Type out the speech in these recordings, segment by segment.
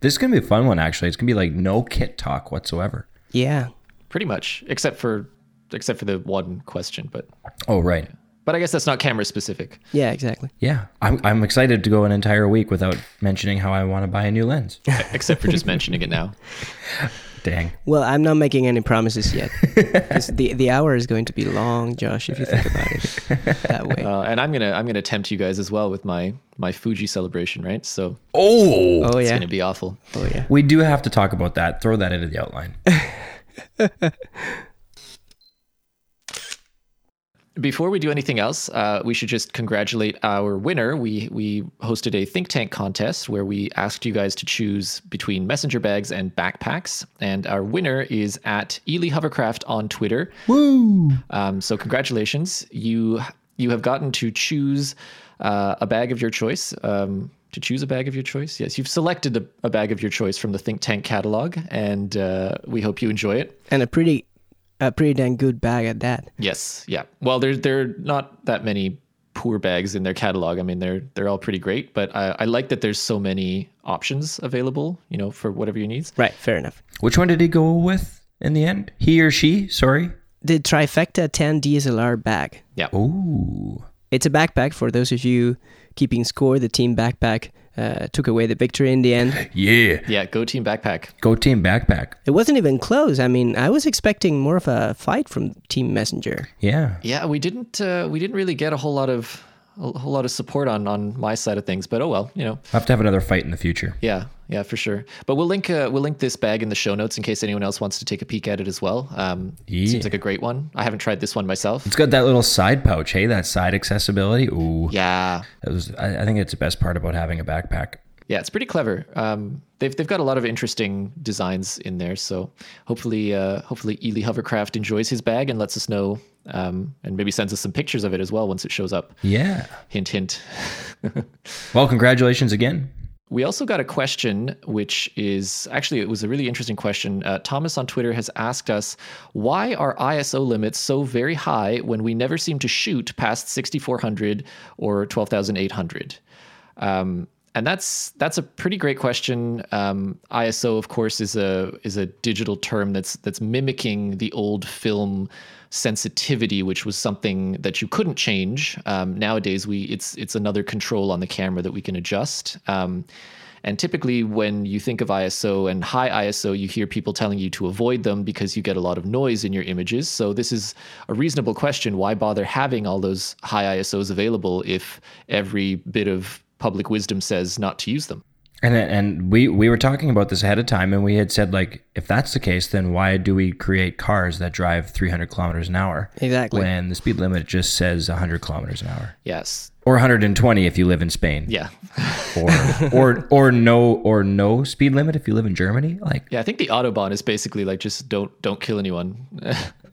This is gonna be a fun one. Actually, it's gonna be like no kit talk whatsoever. Yeah. Pretty much, except for except for the one question, but Oh right. but I guess that's not camera specific. Yeah, exactly. Yeah, I'm I'm excited to go an entire week without mentioning how I want to buy a new lens. except for just mentioning it now. Dang. Well, I'm not making any promises yet. 'Cause the the hour is going to be long, Josh, if you think about it that way. Uh, and I'm gonna I'm gonna tempt you guys as well with my my Fuji celebration, right? So Oh, oh it's yeah. gonna be awful. Oh yeah. we do have to talk about that. Throw that into the outline. Before we do anything else, uh, we should just congratulate our winner. We we hosted a think tank contest where we asked you guys to choose between messenger bags and backpacks, and our winner is at Ely Hovercraft on Twitter. Woo! Um, so congratulations, you you have gotten to choose uh, a bag of your choice. Um, to choose a bag of your choice, yes, you've selected a, a bag of your choice from the Think Tank catalog, and uh, we hope you enjoy it. And a pretty a pretty dang good bag at that. Yes, yeah. Well, there's there are not that many poor bags in their catalog. I mean, they're they're all pretty great, but I, I like that there's so many options available. You know, for whatever your needs. Right, fair enough. Which one did he go with in the end? He or she? Sorry. The Trifecta 10 DSLR bag. Yeah. Ooh. It's a backpack for those of you keeping score. The team backpack uh, took away the victory in the end. Yeah. Yeah. Go Team Backpack. Go team backpack. It wasn't even close. I mean, I was expecting more of a fight from Team Messenger. Yeah. Yeah, we didn't uh, we didn't really get a whole lot of a whole lot of support on on my side of things, but oh well, you know. I Have to have another fight in the future. Yeah, yeah, for sure. But we'll link uh, we'll link this bag in the show notes in case anyone else wants to take a peek at it as well. Um, Yeah. Seems like a great one. I haven't tried this one myself. It's got that little side pouch, hey? That side accessibility. Ooh. Yeah, That was, I, I think it's the best part about having a backpack. yeah, it's pretty clever. Um, they've they've got a lot of interesting designs in there. So hopefully, uh, hopefully Ely Hovercraft enjoys his bag and lets us know, um, and maybe sends us some pictures of it as well once it shows up. Yeah. Hint, hint. Well, congratulations again. We also got a question, which is actually it was a really interesting question. Uh, Thomas on Twitter has asked us why are ISO limits so very high when we never seem to shoot past 6400 or 12800. Um, and that's that's a pretty great question. Um, ISO, of course, is a is a digital term that's that's mimicking the old film sensitivity, which was something that you couldn't change. Um, nowadays, we it's it's another control on the camera that we can adjust. Um, and typically, when you think of ISO and high ISO, you hear people telling you to avoid them because you get a lot of noise in your images. So, this is a reasonable question. Why bother having all those high ISOs available if every bit of public wisdom says not to use them? And and we we were talking about this ahead of time, and we had said like, if that's the case, then why do we create cars that drive 300 kilometers an hour Exactly. when the speed limit just says 100 kilometers an hour, Yes. or 120 if you live in Spain, Yeah. or or or no or no speed limit if you live in Germany? Like, Yeah. I think the Autobahn is basically like just don't don't kill anyone.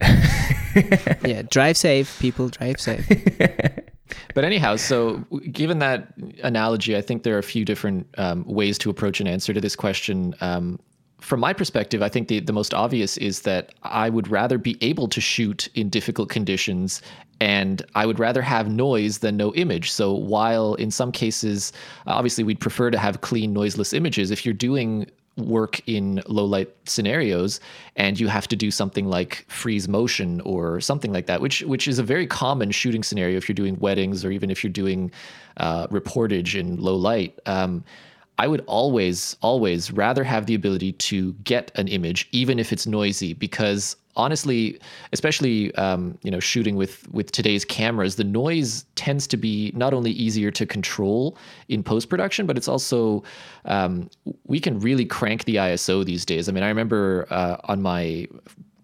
yeah, drive safe, people, drive safe. But anyhow, so given that analogy, I think there are a few different um, ways to approach an answer to this question. Um, from my perspective, I think the, the most obvious is that I would rather be able to shoot in difficult conditions and I would rather have noise than no image. So while in some cases, obviously we'd prefer to have clean, noiseless images, if you're doing work in low light scenarios and you have to do something like freeze motion or something like that which which is a very common shooting scenario if you're doing weddings or even if you're doing uh, reportage in low light um, I would always, always rather have the ability to get an image, even if it's noisy, because honestly, especially um, you know shooting with with today's cameras, the noise tends to be not only easier to control in post production, but it's also um, we can really crank the ISO these days. I mean, I remember uh, on my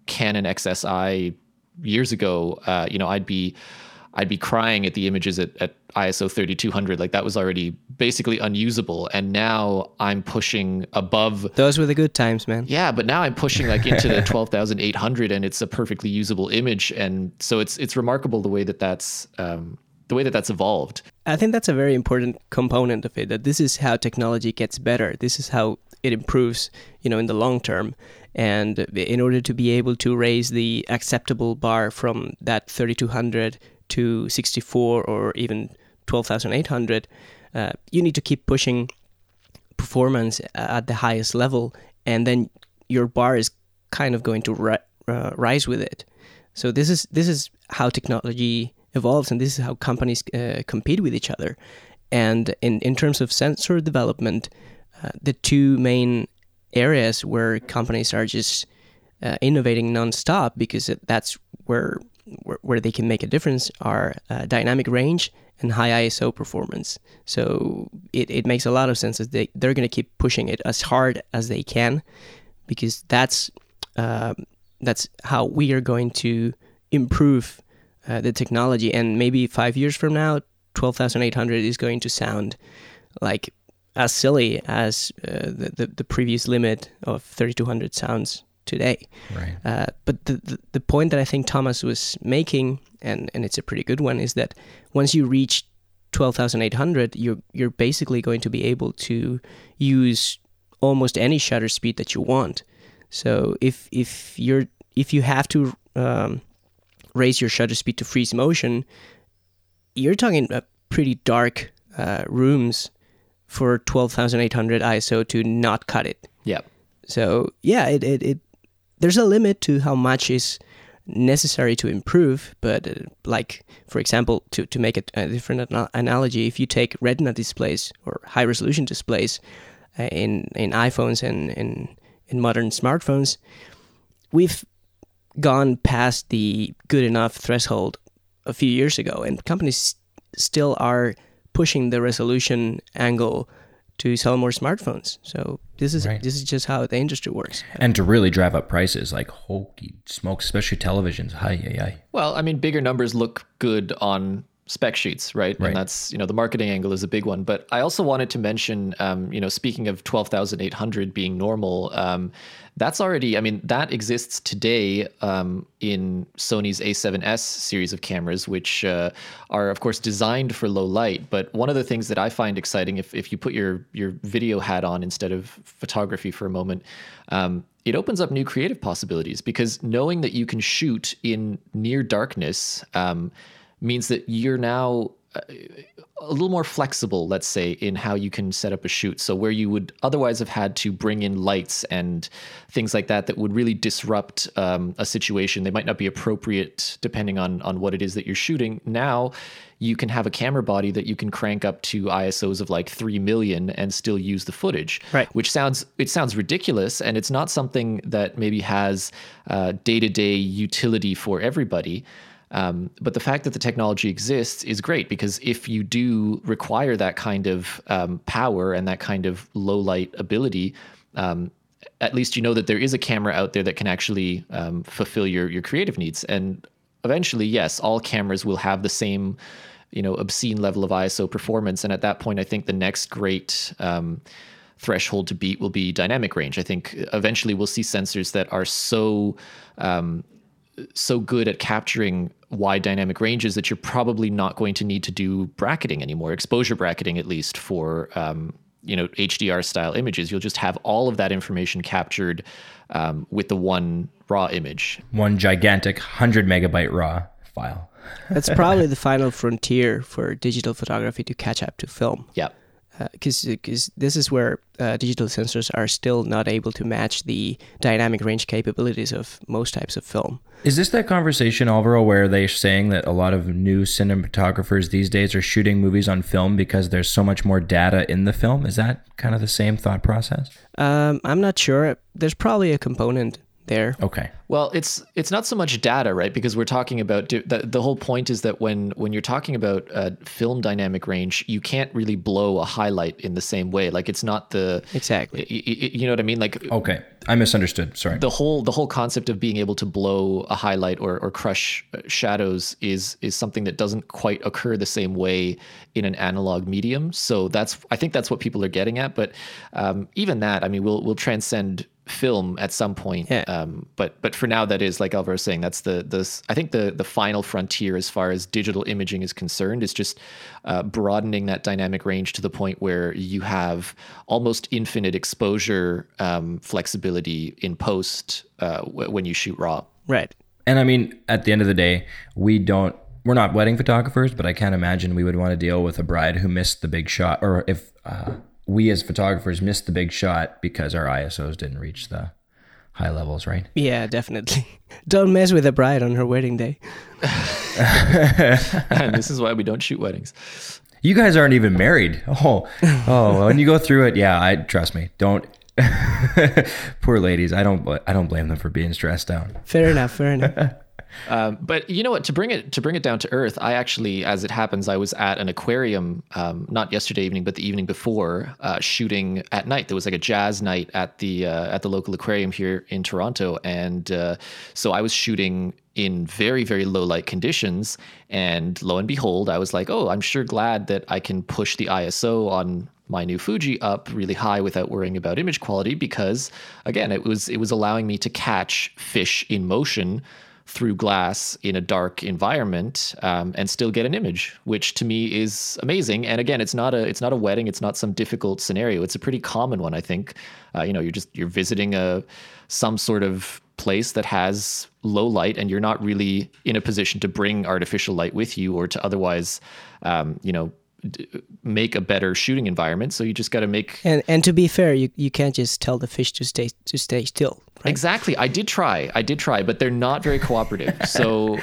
Canon XSI years ago, uh, you know, I'd be I'd be crying at the images at, at ISO 3200. Like that was already basically unusable. And now I'm pushing above. Those were the good times, man. Yeah, but now I'm pushing like into the 12,800 and it's a perfectly usable image. And so it's, it's remarkable the way that that's, um, the way that that's evolved. I think that's a very important component of it. That this is how technology gets better. This is how it improves, you know, in the long term. And in order to be able to raise the acceptable bar from that 3200 to 64 or even 12,800, uh, you need to keep pushing performance at the highest level, and then your bar is kind of going to ri- uh, rise with it. So this is this is how technology evolves, and this is how companies uh, compete with each other. And in in terms of sensor development, uh, the two main areas where companies are just uh, innovating nonstop because that's where, where, where they can make a difference are uh, dynamic range and high ISO performance. So it, it makes a lot of sense that they they're going to keep pushing it as hard as they can because that's um, that's how we are going to improve uh, the technology. And maybe five years from now, twelve thousand eight hundred is going to sound like as silly as uh, the, the, the previous limit of 3200 sounds today. Right. Uh, but the, the, the point that I think Thomas was making, and, and it's a pretty good one, is that once you reach 12,800, you're you're basically going to be able to use almost any shutter speed that you want. So if if you're if you have to um, raise your shutter speed to freeze motion, you're talking about pretty dark uh, rooms for 12,800 ISO to not cut it. Yeah. So yeah, it, it, it there's a limit to how much is necessary to improve. But uh, like for example, to to make it a different ana- analogy, if you take Retina displays or high resolution displays uh, in in iPhones and in in modern smartphones, we've gone past the good enough threshold a few years ago, and companies still are pushing the resolution angle to sell more smartphones. So this is Right. this is just how the industry works. And to really drive up prices, like holy smokes, especially televisions. Hi, yeah, yeah. Well, I mean, bigger numbers look good on spec sheets, right? Right. And that's you know the marketing angle is a big one. But I also wanted to mention, um, you know, speaking of twelve thousand eight hundred being normal, um, that's already. I mean, that exists today um, in Sony's A7S series of cameras, which uh, are of course designed for low light. But one of the things that I find exciting, if if you put your your video hat on instead of photography for a moment. Um, it opens up new creative possibilities because knowing that you can shoot in near darkness um, means that you're now a little more flexible, let's say, in how you can set up a shoot. So where you would otherwise have had to bring in lights and things like that that would really disrupt um, a situation, they might not be appropriate depending on on what it is that you're shooting. Now you can have a camera body that you can crank up to ISOs of like three million and still use the footage, Right. which sounds it sounds ridiculous and it's not something that maybe has day to day utility for everybody. Um, but the fact that the technology exists is great because if you do require that kind of um, power and that kind of low light ability, um, at least you know that there is a camera out there that can actually um, fulfill your your creative needs. And eventually, yes, all cameras will have the same, you know, obscene level of ISO performance. And at that point, I think the next great um, threshold to beat will be dynamic range. I think eventually we'll see sensors that are so um, so good at capturing wide dynamic ranges that you're probably not going to need to do bracketing anymore, exposure bracketing at least for um, you know HDR style images. You'll just have all of that information captured um, with the one raw image. One gigantic 100 megabyte raw file. That's probably the final frontier for digital photography to catch up to film. Yeah. Because because this is where uh, digital sensors are still not able to match the dynamic range capabilities of most types of film. Is this that conversation, Alvaro, where they're saying that a lot of new cinematographers these days are shooting movies on film because there's so much more data in the film? Is that kind of the same thought process? Um, I'm not sure. There's probably a component there. Okay. Well, it's it's not so much data, right? Because we're talking about the, the whole point is that when when you're talking about uh, film dynamic range, you can't really blow a highlight in the same way. Like it's not the Exactly. y- y- you know what I mean? Like Okay. I misunderstood. Sorry. the whole the whole concept of being able to blow a highlight or, or crush uh, shadows is is something that doesn't quite occur the same way in an analog medium. So that's I think that's what people are getting at. But um, even that, I mean, we'll we'll transcend film at some point. Yeah. Um, but but for now, that is like Alvaro was saying, that's the the I think the the final frontier as far as digital imaging is concerned is just uh, broadening that dynamic range to the point where you have almost infinite exposure um, flexibility in post uh, w- when you shoot raw. Right. And I mean, at the end of the day, we don't. We're not wedding photographers, but I can't imagine we would want to deal with a bride who missed the big shot, or if uh, we as photographers missed the big shot because our ISOs didn't reach the high levels, right? Yeah, definitely. Don't mess with a bride on her wedding day. and this is why we don't shoot weddings. You guys aren't even married. Oh, oh, when you go through it, yeah, I trust me. Don't. Poor ladies. I don't. I don't blame them for being stressed out. Fair enough. Fair enough. Um, but you know what? To bring it to bring it down to earth, I actually, as it happens, I was at an aquarium um, not yesterday evening, but the evening before, uh, shooting at night. There was like a jazz night at the uh, at the local aquarium here in Toronto, and uh, so I was shooting in very very low light conditions. And lo and behold, I was like, oh, I'm sure glad that I can push the ISO on my new Fuji up really high without worrying about image quality because again it was it was allowing me to catch fish in motion through glass in a dark environment um, and still get an image, which to me is amazing. And again, it's not a it's not a wedding. It's not some difficult scenario. It's a pretty common one, I think. Uh, you know, you're just you're visiting a some sort of place that has low light, and you're not really in a position to bring artificial light with you or to otherwise, um, you know, make a better shooting environment. So you just got to make and and to be fair, you, you can't just tell the fish to stay to stay still. Right? Exactly. I did try. I did try, but they're not very cooperative. So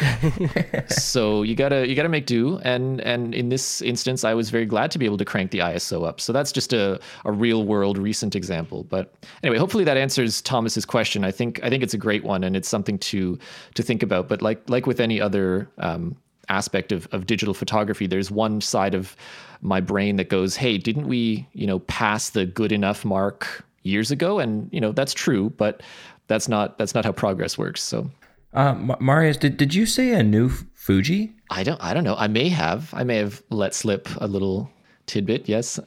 so you gotta you gotta make do. And and in this instance, I was very glad to be able to crank the ISO up. So that's just a, a real world recent example. But anyway, hopefully that answers Thomas's question. I think I think it's a great one and it's something to to think about. But like like with any other um, aspect of, of digital photography there's one side of my brain that goes hey didn't we you know pass the good enough mark years ago and you know that's true but that's not that's not how progress works so uh, Marius, did, did you say a new Fuji? I don't I don't know. I may have. I may have let slip a little tidbit. Yes.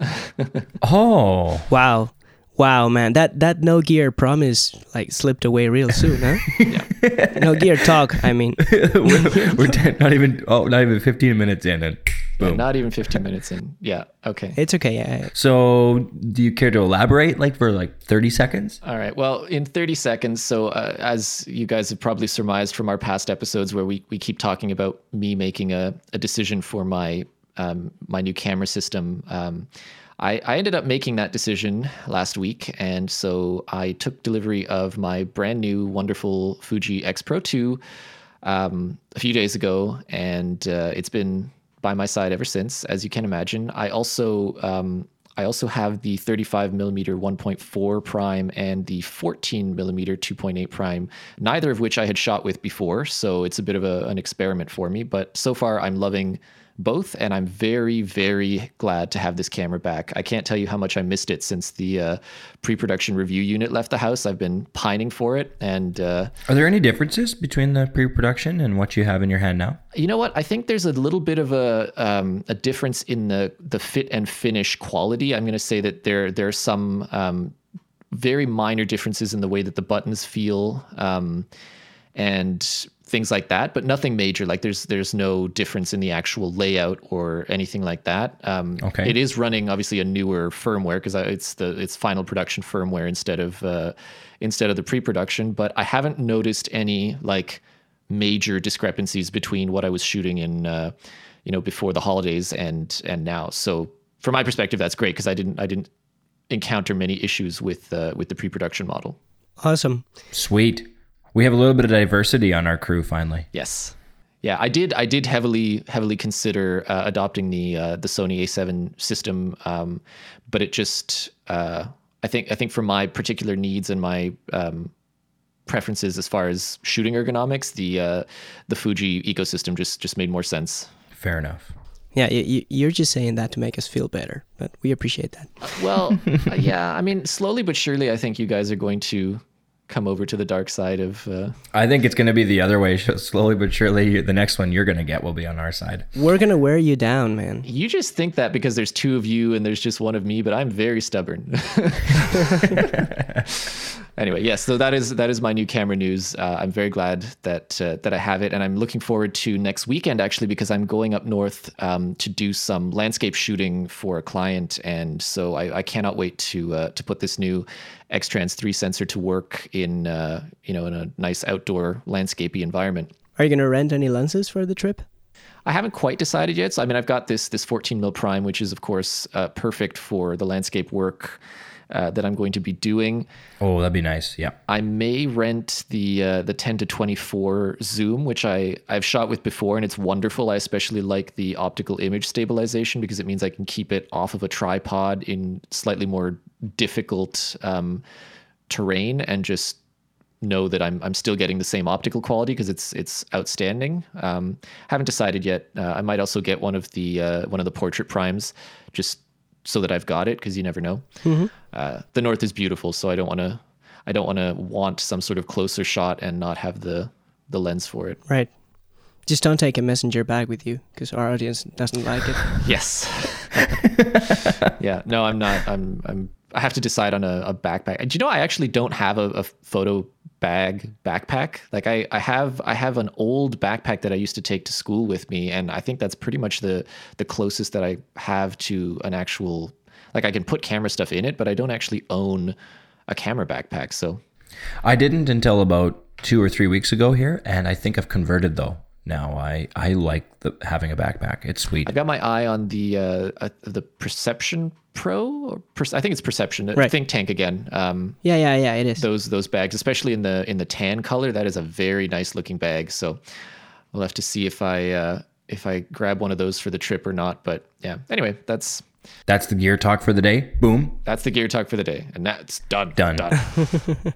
oh wow! Wow, man, that that no gear promise like slipped away real soon, huh? yeah. No gear talk. I mean, we're, we're not even oh, not even fifteen minutes in, and boom. Yeah, not even fifteen minutes in. Yeah. Okay. It's okay. Yeah. So, do you care to elaborate, like for like thirty seconds? All right. Well, in thirty seconds. So, uh, as you guys have probably surmised from our past episodes, where we we keep talking about me making a a decision for my um, my new camera system. Um, I, I ended up making that decision last week. And so I took delivery of my brand new, wonderful Fuji X Pro 2 um, a few days ago. And uh, it's been by my side ever since, as you can imagine. I also. Um, I also have the 35 millimeter 1.4 prime and the 14 millimeter 2.8 prime, neither of which I had shot with before. So it's a bit of a, an experiment for me. But so far, I'm loving both, and I'm very, very glad to have this camera back. I can't tell you how much I missed it since the uh, pre-production review unit left the house. I've been pining for it, and uh, are there any differences between the pre-production and what you have in your hand now? You know what? I think there's a little bit of a um, a difference in the the fit and finish quality. I'm going to say that there there are some um, very minor differences in the way that the buttons feel. Um, and things like that, but nothing major. Like there's there's no difference in the actual layout or anything like that. Um, okay. It is running obviously a newer firmware because it's the it's final production firmware instead of uh, instead of the pre-production. But I haven't noticed any like major discrepancies between what I was shooting in uh, you know before the holidays and and now. So from my perspective, that's great because I didn't I didn't encounter many issues with uh, with the pre-production model. Awesome. Sweet. We have a little bit of diversity on our crew finally. Yes. Yeah, I did. I did heavily, heavily consider uh, adopting the uh, the Sony A7 system, um, but it just, uh, I think, I think for my particular needs and my um, preferences as far as shooting ergonomics, the uh, the Fuji ecosystem just just made more sense. Fair enough. Yeah, you, are just saying that to make us feel better, but we appreciate that. Well, yeah, I mean, slowly but surely, I think you guys are going to come over to the dark side of. Uh... I think it's going to be the other way. Slowly but surely, the next one you're going to get will be on our side. We're going to wear you down, man. You just think that because there's two of you and there's just one of me, but I'm very stubborn. anyway, yes, so that is that is my new camera news. Uh, I'm very glad that uh, that I have it, and I'm looking forward to next weekend actually because I'm going up north um, to do some landscape shooting for a client, and so I, I cannot wait to uh, to put this new X-Trans three sensor to work in uh, you know in a nice outdoor landscapey environment. Are you going to rent any lenses for the trip? I haven't quite decided yet. So I mean, I've got this this 14 mil prime, which is of course uh, perfect for the landscape work uh, that I'm going to be doing. Oh, that'd be nice. Yeah. I may rent the uh, the 10 to 24 zoom, which I I've shot with before, and it's wonderful. I especially like the optical image stabilization because it means I can keep it off of a tripod in slightly more difficult um, terrain and just know that I'm I'm still getting the same optical quality because it's it's outstanding. Um, haven't decided yet. Uh, I might also get one of the uh, one of the portrait primes just so that I've got it because you never know. Mm-hmm. Uh, the north is beautiful, so I don't want to I don't want to want some sort of closer shot and not have the the lens for it. Right. Just don't take a messenger bag with you because our audience doesn't like it. yes. yeah. No, I'm not. I'm. I'm. I have to decide on a, a backpack. Do you know I actually don't have a, a photo bag backpack. Like I, I have I have an old backpack that I used to take to school with me, and I think that's pretty much the the closest that I have to an actual like I can put camera stuff in it, but I don't actually own a camera backpack. So I didn't until about two or three weeks ago here, and I think I've converted though. Now I I like the having a backpack. It's sweet. I've got my eye on the uh, uh the Perception Pro, or per, I think it's Perception. Right. Think Tank again. Um, yeah, yeah, yeah. It is those those bags, especially in the in the tan color. That is a very nice looking bag. So we'll have to see if I uh, if I grab one of those for the trip or not. But yeah. Anyway, that's that's the gear talk for the day. Boom. That's the gear talk for the day, and that's done. Done. Done.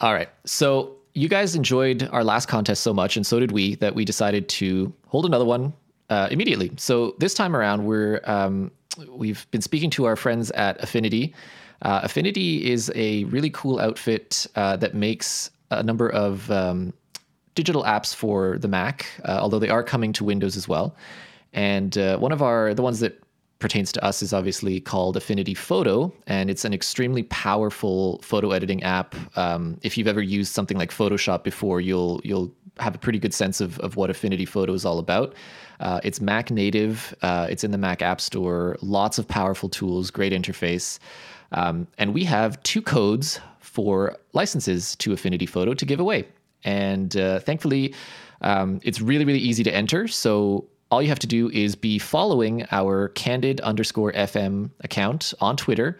All right. So you guys enjoyed our last contest so much, and so did we, that we decided to hold another one uh, immediately. So this time around, we're um, we've been speaking to our friends at Affinity. Uh, Affinity is a really cool outfit uh, that makes a number of um, digital apps for the Mac, uh, although they are coming to Windows as well. And uh, one of our the ones that pertains to us is obviously called Affinity Photo, and it's an extremely powerful photo editing app. Um, if you've ever used something like Photoshop before, you'll you'll have a pretty good sense of, of what Affinity Photo is all about. Uh, it's Mac native. Uh, it's in the Mac App Store. Lots of powerful tools, great interface, um, and we have two codes for licenses to Affinity Photo to give away. And uh, thankfully, um, it's really really easy to enter. So all you have to do is be following our candid underscore FM account on Twitter,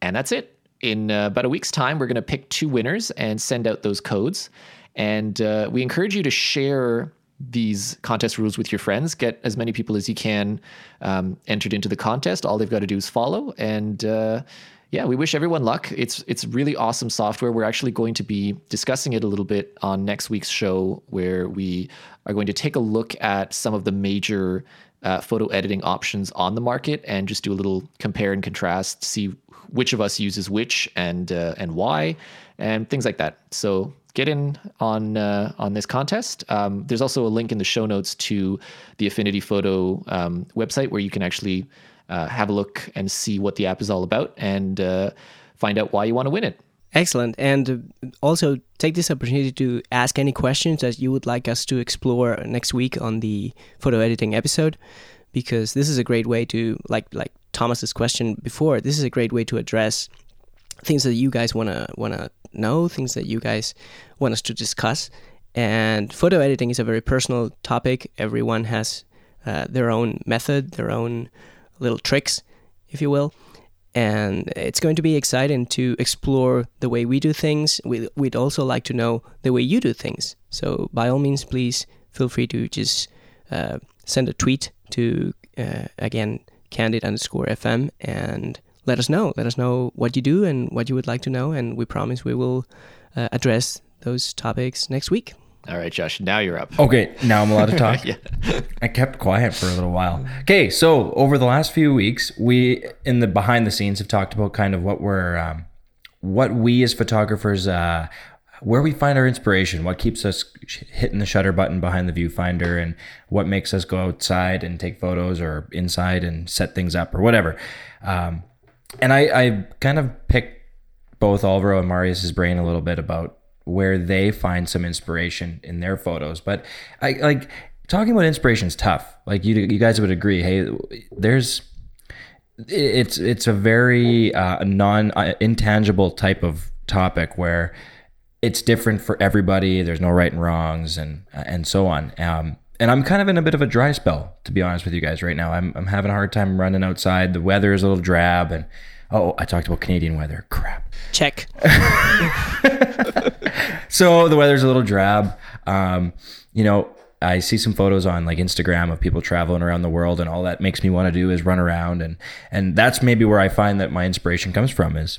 and that's it. In uh, about a week's time, we're going to pick two winners and send out those codes. And uh, we encourage you to share these contest rules with your friends. Get as many people as you can um, entered into the contest. All they've got to do is follow. And uh, yeah, we wish everyone luck. It's it's really awesome software. We're actually going to be discussing it a little bit on next week's show, where we are going to take a look at some of the major uh, photo editing options on the market and just do a little compare and contrast, see which of us uses which and uh, and why, and things like that. So get in on uh, on this contest. Um, there's also a link in the show notes to the Affinity Photo um, website where you can actually uh, have a look and see what the app is all about and uh, find out why you want to win it. Excellent. And also take this opportunity to ask any questions that you would like us to explore next week on the photo editing episode because this is a great way to like like Thomas's question before, this is a great way to address things that you guys want to know, things that you guys want us to discuss. And photo editing is a very personal topic. Everyone has uh, their own method, their own little tricks, if you will and it's going to be exciting to explore the way we do things. We, would also like to know the way you do things. So, by all means, please feel free to just uh, send a tweet to, uh, again, candid underscore FM and let us know. Let us know what you do and what you would like to know. And we promise we will uh, address those topics next week. All right, Josh, now you're up. Okay, now I'm allowed to talk. yeah. I kept quiet for a little while. Okay, so over the last few weeks, we in the behind the scenes have talked about kind of what we're um, what we as photographers uh, where we find our inspiration, what keeps us hitting the shutter button behind the viewfinder, and what makes us go outside and take photos or inside and set things up or whatever. Um, and I, I kind of picked both Alvaro and Marius's brain a little bit about where they find some inspiration in their photos. But I like talking about inspiration is tough. Like you, you guys would agree. Hey, there's it's it's a very uh, non uh, intangible type of topic where it's different for everybody. There's no right and wrongs and and so on. Um, and I'm kind of in a bit of a dry spell, to be honest with you guys right now. I'm, I'm having a hard time running outside. The weather is a little drab, and oh, I talked about Canadian weather. Crap. Check. so the weather's a little drab. Um, you know, I see some photos on like Instagram of people traveling around the world, and all that makes me want to do is run around, and and that's maybe where I find that my inspiration comes from is,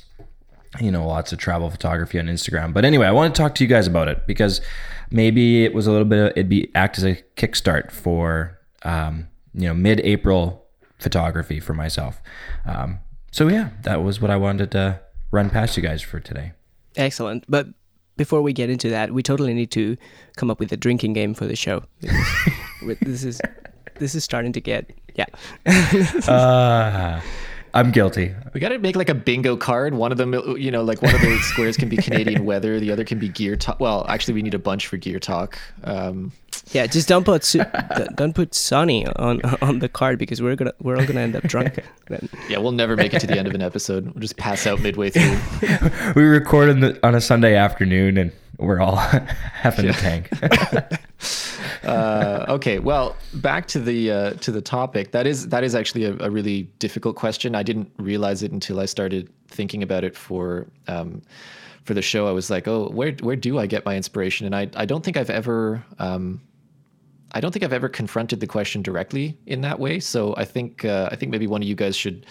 you know, lots of travel photography on Instagram. But anyway, I want to talk to you guys about it because maybe it was a little bit. Of, it'd be act as a kickstart for um, you know mid-April photography for myself. Um, so yeah, that was what I wanted to run past you guys for today. Excellent, but before we get into that, we totally need to come up with a drinking game for the show. this is this is starting to get yeah. uh, I'm guilty. We got to make like a bingo card. One of them, you know, like one of the squares can be Canadian weather. The other can be gear talk. Well, actually, we need a bunch for gear talk. Um, yeah, just don't put don't put Sunny on on the card because we're gonna we're all gonna end up drunk. Then. Yeah, we'll never make it to the end of an episode. We'll just pass out midway through. we record on, the, on a Sunday afternoon and we're all having yeah. a tank. uh, okay, well, back to the uh, to the topic. That is that is actually a, a, really difficult question. I didn't realize it until I started thinking about it for um, for the show. I was like, oh, where where do I get my inspiration? And I I don't think I've ever um, I don't think I've ever confronted the question directly in that way. So I think uh, I think maybe one of you guys should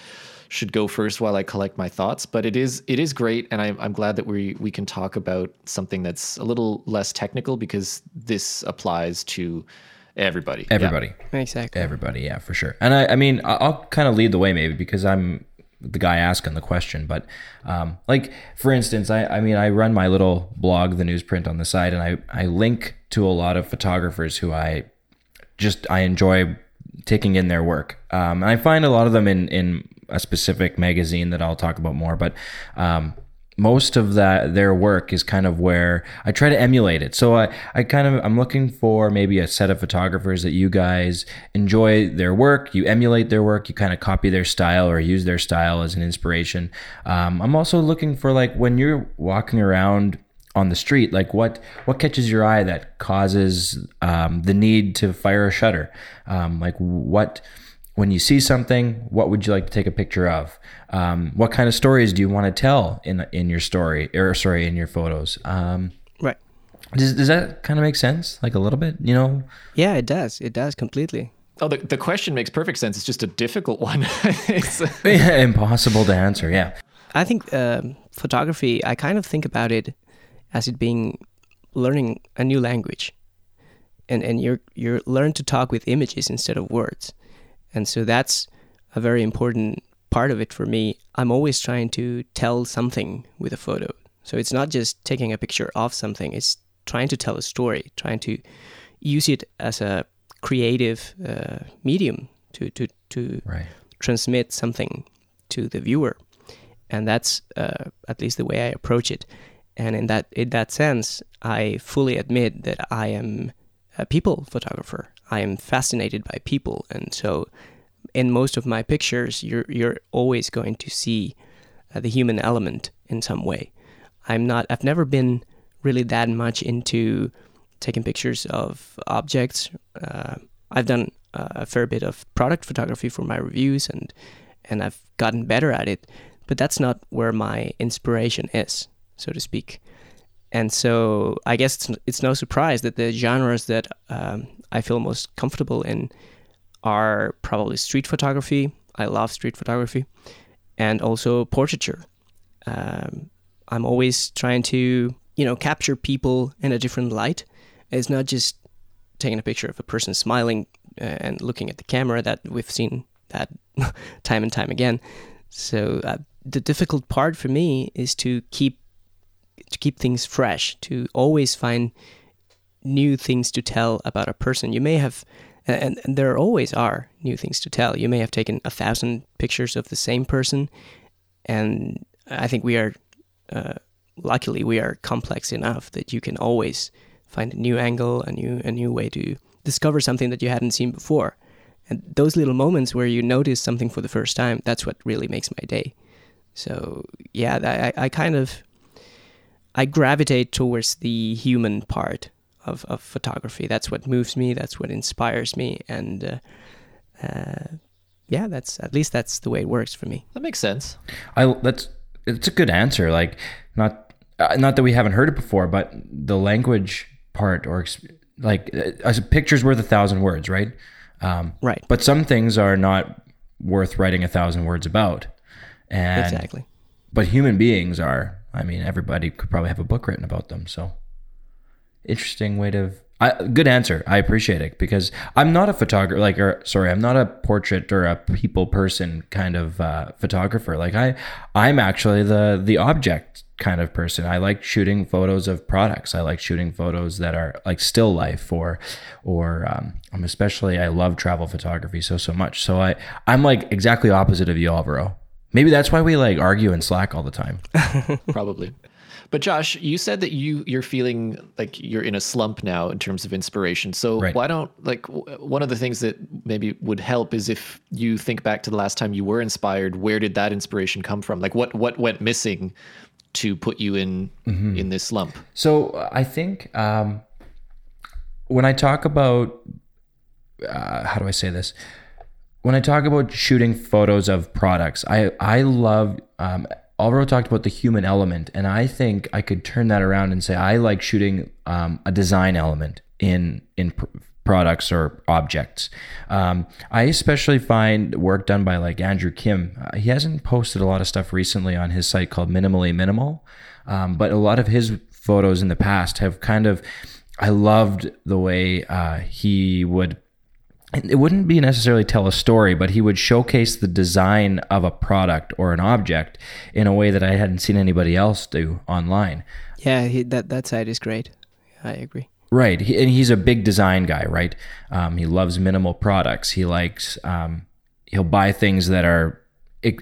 should go first while I collect my thoughts. But it is it is great, and I'm I'm glad that we we can talk about something that's a little less technical because this applies to everybody. Everybody, yeah. exactly. Everybody, yeah, for sure. And I I mean I'll kind of lead the way maybe because I'm the guy asking the question. But um, like for instance, I, I mean I run my little blog, the newsprint on the side, and I, I link to a lot of photographers who I just I enjoy taking in their work. Um, and I find a lot of them in in a specific magazine that I'll talk about more. But um, most of that their work is kind of where I try to emulate it. So I, I kind of I'm looking for maybe a set of photographers that you guys enjoy their work, you emulate their work, you kind of copy their style or use their style as an inspiration. Um, I'm also looking for like when you're walking around on the street, like what what catches your eye that causes um, the need to fire a shutter, um, like what when you see something, what would you like to take a picture of? Um, what kind of stories do you want to tell in in your story or sorry in your photos? Um, right. Does, does that kind of make sense? Like a little bit, you know? Yeah, it does. It does completely. Oh, the, the question makes perfect sense. It's just a difficult one. it's yeah, impossible to answer. Yeah. I think um, photography. I kind of think about it as it being learning a new language, and and you're you're learn to talk with images instead of words. And so that's a very important part of it for me. I'm always trying to tell something with a photo. So it's not just taking a picture of something, it's trying to tell a story, trying to use it as a creative uh, medium to, to, to right. transmit something to the viewer. And that's uh, at least the way I approach it. And in that in that sense, I fully admit that I am a people photographer. I am fascinated by people, and so in most of my pictures, you're you're always going to see uh, the human element in some way. I'm not. I've never been really that much into taking pictures of objects. Uh, I've done a fair bit of product photography for my reviews, and and I've gotten better at it. But that's not where my inspiration is, so to speak. And so I guess it's, it's no surprise that the genres that um, I feel most comfortable in are probably street photography. I love street photography, and also portraiture. Um, I'm always trying to, you know, capture people in a different light. It's not just taking a picture of a person smiling uh, and looking at the camera. That we've seen that time and time again. So uh, the difficult part for me is to keep to keep things fresh, to always find new things to tell about a person. You may have, and, and, there always are new things to tell. You may have taken a thousand pictures of the same person, and I think we are, uh, luckily, we are complex enough that you can always find a new angle, a new a new way to discover something that you hadn't seen before. And those little moments where you notice something for the first time, that's what really makes my day. So yeah, I, I kind of I gravitate towards the human part of, of photography. That's what moves me. That's what inspires me. And uh, uh, yeah, that's at least that's the way it works for me. That makes sense. I that's it's a good answer. Like not uh, not that we haven't heard it before, but the language part or like uh, a picture's worth a thousand words, right? Um, right. But some things are not worth writing a thousand words about. And, exactly. But human beings are. I mean, everybody could probably have a book written about them. So interesting way to. I, good answer. I appreciate it because I'm not a photographer. Like, or sorry, I'm not a portrait or a people person kind of uh, photographer. Like, I, I'm actually the the object kind of person. I like shooting photos of products. I like shooting photos that are like still life or or um, I'm especially I love travel photography so so much. So I I'm like exactly opposite of you, Alvaro. Maybe that's why we like argue and slack all the time. Probably. But Josh, you said that you you're feeling like you're in a slump now in terms of inspiration. So right. why don't like one of the things that maybe would help is if you think back to the last time you were inspired, where did that inspiration come from? Like what what went missing to put you in mm-hmm. in this slump? So I think um, when I talk about uh, how do I say this? When I talk about shooting photos of products, I I love. Um, Alvaro talked about the human element, and I think I could turn that around and say I like shooting um, a design element in in pr- products or objects. Um, I especially find work done by like Andrew Kim. Uh, he hasn't posted a lot of stuff recently on his site called Minimally Minimal, um, but a lot of his photos in the past have kind of. I loved the way uh, he would it wouldn't be necessarily tell a story, but he would showcase the design of a product or an object in a way that I hadn't seen anybody else do online. Yeah, he, that that side is great. I agree. Right, he, and he's a big design guy, right? Um, he loves minimal products. He likes um, he'll buy things that are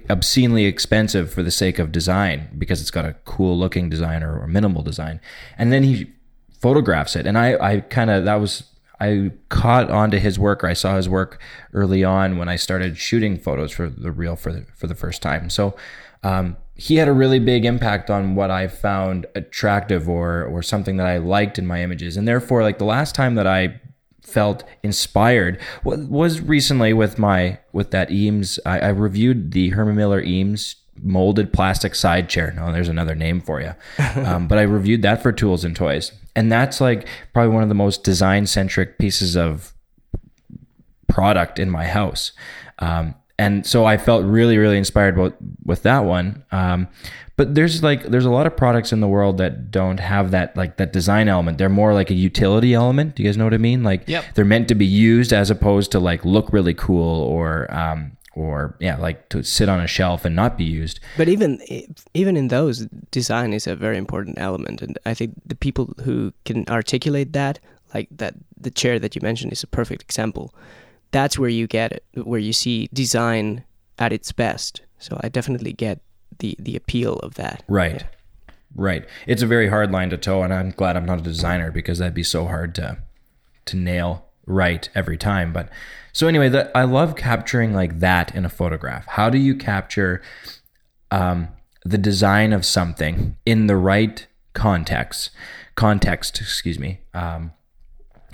obscenely expensive for the sake of design because it's got a cool looking design or, or minimal design, and then he photographs it. And I, I kind of that was I caught onto his work or I saw his work early on when I started shooting photos for the reel for the, for the first time. So um, he had a really big impact on what I found attractive or or something that I liked in my images. And therefore, like the last time that I felt inspired was recently with my with that Eames. I, I reviewed the Herman Miller Eames molded plastic side chair. No, there's another name for you. Um, but I reviewed that for Tools and Toys, and that's like probably one of the most design centric pieces of product in my house. Um, and so I felt really, really inspired with, with that one. Um, but there's like there's a lot of products in the world that don't have that like that design element. They're more like a utility element. Do you guys know what I mean? Like yep. they're meant to be used as opposed to like look really cool or um, or yeah, like to sit on a shelf and not be used. But even even in those, design is a very important element, and I think the people who can articulate that, like that, the chair that you mentioned is a perfect example that's where you get it, where you see design at its best. So I definitely get the the appeal of that. Right. Yeah. Right. It's a very hard line to toe and I'm glad I'm not a designer because that'd be so hard to to nail right every time. But so anyway, that I love capturing like that in a photograph. How do you capture um, the design of something in the right context? Context, excuse me. Um,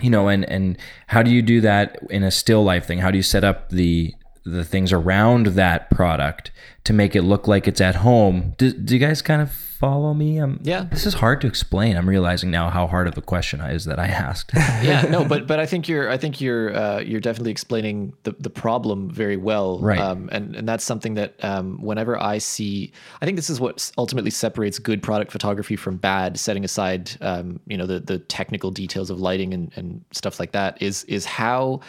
you know and and how do you do that in a still life thing how do you set up the the things around that product to make it look like it's at home. Do, do you guys kind of follow me? Um, yeah. This is hard to explain. I'm realizing now how hard of a question is that I asked. yeah, no, but but I think you're I think you're uh, you're definitely explaining the, the problem very well. Right. Um, and and that's something that um, whenever I see, I think this is what ultimately separates good product photography from bad. Setting aside, um, you know, the the technical details of lighting and and stuff like that is is how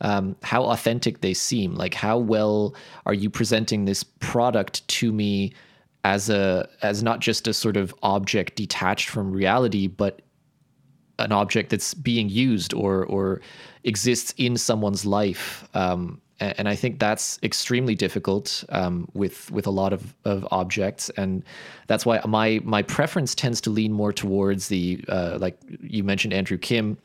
um, how authentic they seem. Like how well are you presenting this product to me as a as not just a sort of object detached from reality, but an object that's being used or or exists in someone's life. Um, and, I think that's extremely difficult um, with with a lot of, of objects, and that's why my my preference tends to lean more towards the uh, like you mentioned Andrew Kim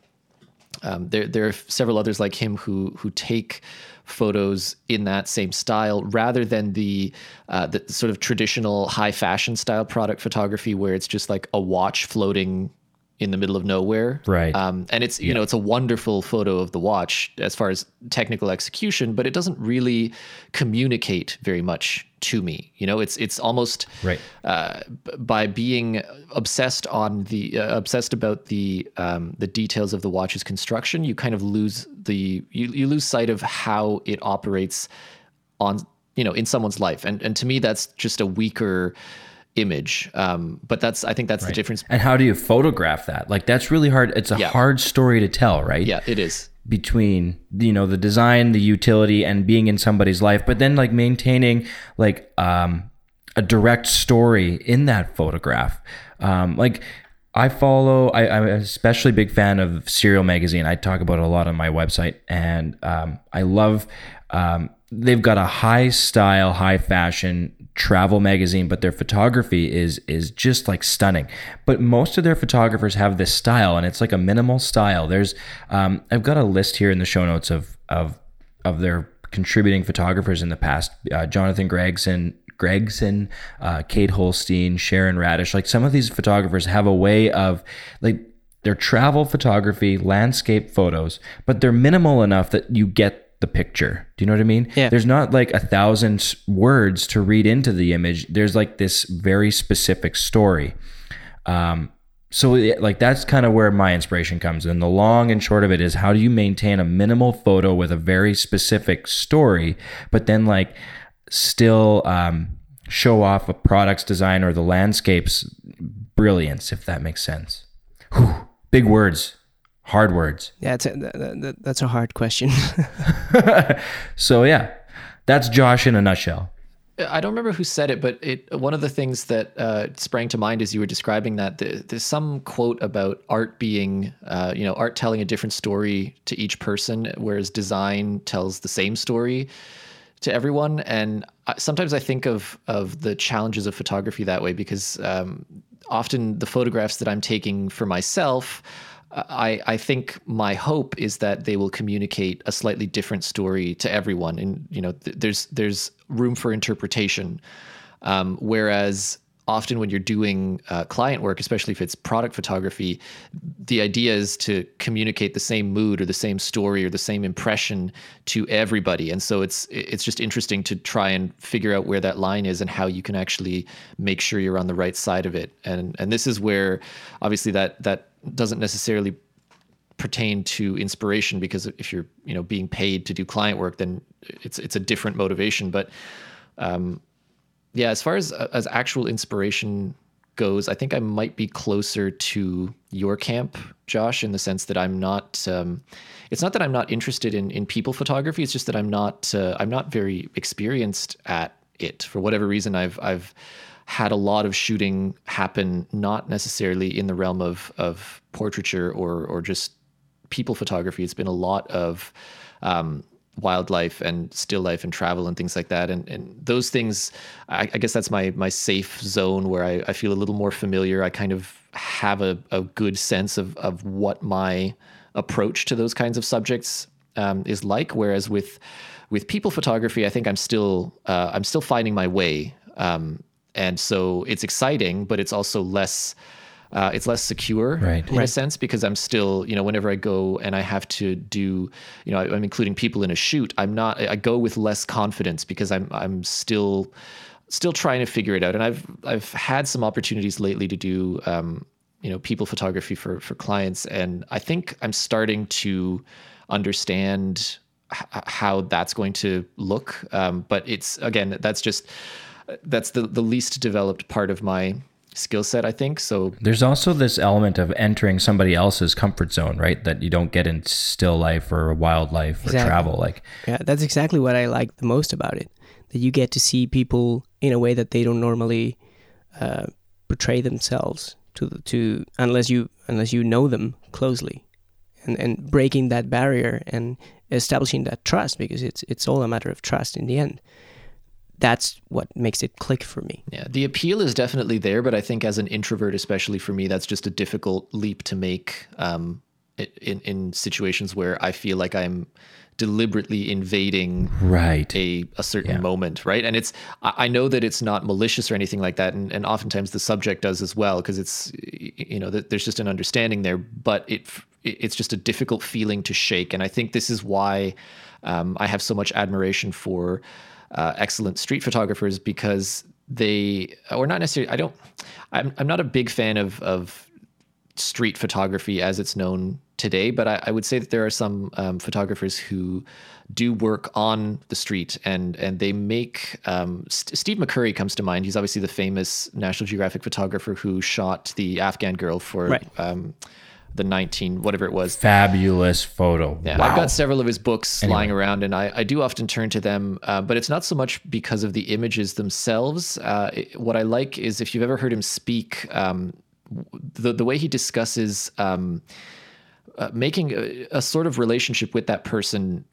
um, there, there are several others like him who who take photos in that same style rather than the uh, the sort of traditional high fashion style product photography where it's just like a watch floating in the middle of nowhere. Right. Um, and it's you know it's a wonderful photo of the watch as far as technical execution, but it doesn't really communicate very much to me. You know, it's it's almost Right. uh, by being obsessed on the uh, obsessed about the um, the details of the watch's construction, you kind of lose the you, you lose sight of how it operates on you know in someone's life, and and to me that's just a weaker image. Um, but that's I think that's the difference. And how do you photograph that? Like that's really hard. It's a Yeah. hard story to tell, right? Yeah, it is. Between you know the design, the utility, and being in somebody's life, but then like maintaining like um, a direct story in that photograph. Um, like I follow, I, I'm an especially big fan of Cereal Magazine. I talk about it a lot on my website, and um, I love. Um, they've got a high style, high fashion travel magazine, but their photography is is just like stunning. But most of their photographers have this style, and it's like a minimal style. There's, um, I've got a list here in the show notes of of of their contributing photographers in the past. Uh, Jonathan Gregson, Gregson, uh, Kate Holstein, Sharon Radisch. Like some of these photographers have a way of like they're travel photography, landscape photos, but they're minimal enough that you get the picture. Do you know what I mean? Yeah. There's not like a thousand words to read into the image. There's like this very specific story. Um, so yeah, like that's kind of where my inspiration comes in. The long and short of it is how do you maintain a minimal photo with a very specific story, but then like still um, show off a product's design or the landscape's brilliance, if that makes sense. Whew, big words, hard words. Yeah, it's a, that, that, that's a hard question. So yeah, that's Josh in a nutshell. I don't remember who said it, but it one of the things that uh, sprang to mind as you were describing that the, there's some quote about art being, uh, you know, art telling a different story to each person, whereas design tells the same story to everyone. And I- sometimes I think of of the challenges of photography that way because um, often the photographs that I'm taking for myself. I, I think my hope is that they will communicate a slightly different story to everyone, and you know, th- there's there's room for interpretation. Um, whereas often when you're doing uh, client work, especially if it's product photography, the idea is to communicate the same mood or the same story or the same impression to everybody. And so it's it's just interesting to try and figure out where that line is and how you can actually make sure you're on the right side of it. And and this is where obviously that that doesn't necessarily pertain to inspiration because if you're you know being paid to do client work then it's it's a different motivation but um yeah as far as as actual inspiration goes i think i might be closer to your camp josh in the sense that i'm not um it's not that i'm not interested in in people photography it's just that i'm not uh, i'm not very experienced at it for whatever reason i've i've had a lot of shooting happen not necessarily in the realm of of portraiture or or just people photography. It's been a lot of um, wildlife and still life and travel and things like that. And and those things, I, I guess that's my my safe zone where I, I feel a little more familiar. I kind of have a, a good sense of of what my approach to those kinds of subjects um, is like. Whereas with with people photography, I think I'm still uh, I'm still finding my way. Um, and so it's exciting, but it's also less uh, it's less secure Right. in a sense because I'm still, you know, whenever I go and I have to do, you know, I, I'm including people in a shoot, I'm not, I go with less confidence because I'm, I'm still, still trying to figure it out. And I've, I've had some opportunities lately to do, um, you know, people photography for, for clients. And I think I'm starting to understand h- how that's going to look. Um, but it's, again, that's just, that's the, the least developed part of my skill set, I think. So There's also this element of entering somebody else's comfort zone, right? That you don't get in still life or wildlife or travel. Like, Yeah, that's exactly what I like the most about it. That you get to see people in a way that they don't normally uh, portray themselves to to unless you unless you know them closely, and and breaking that barrier and establishing that trust because it's it's all a matter of trust in the end. That's what makes it click for me. Yeah, the appeal is definitely there, but I think as an introvert, especially for me, that's just a difficult leap to make um, in in situations where I feel like I'm deliberately invading right. a, a certain Yeah. moment, right? And it's I I know that it's not malicious or anything like that, and, and oftentimes the subject does as well because it's you know there's just an understanding there but it it's just a difficult feeling to shake and i think this is why um, i have so much admiration for uh, excellent street photographers because they or not necessarily i don't i'm, I'm not a big fan of of street photography as it's known today but i, I would say that there are some um, photographers who do work on the street and and they make um, St- Steve McCurry comes to mind. He's obviously the famous National Geographic photographer who shot the Afghan girl for right. um, the 19 whatever it was fabulous photo yeah wow. i've got several of his books anyway. lying around and I, I do often turn to them uh, but it's not so much because of the images themselves uh, it, what i like is if you've ever heard him speak um, the, the way he discusses um, uh, making a, a, sort of relationship with that person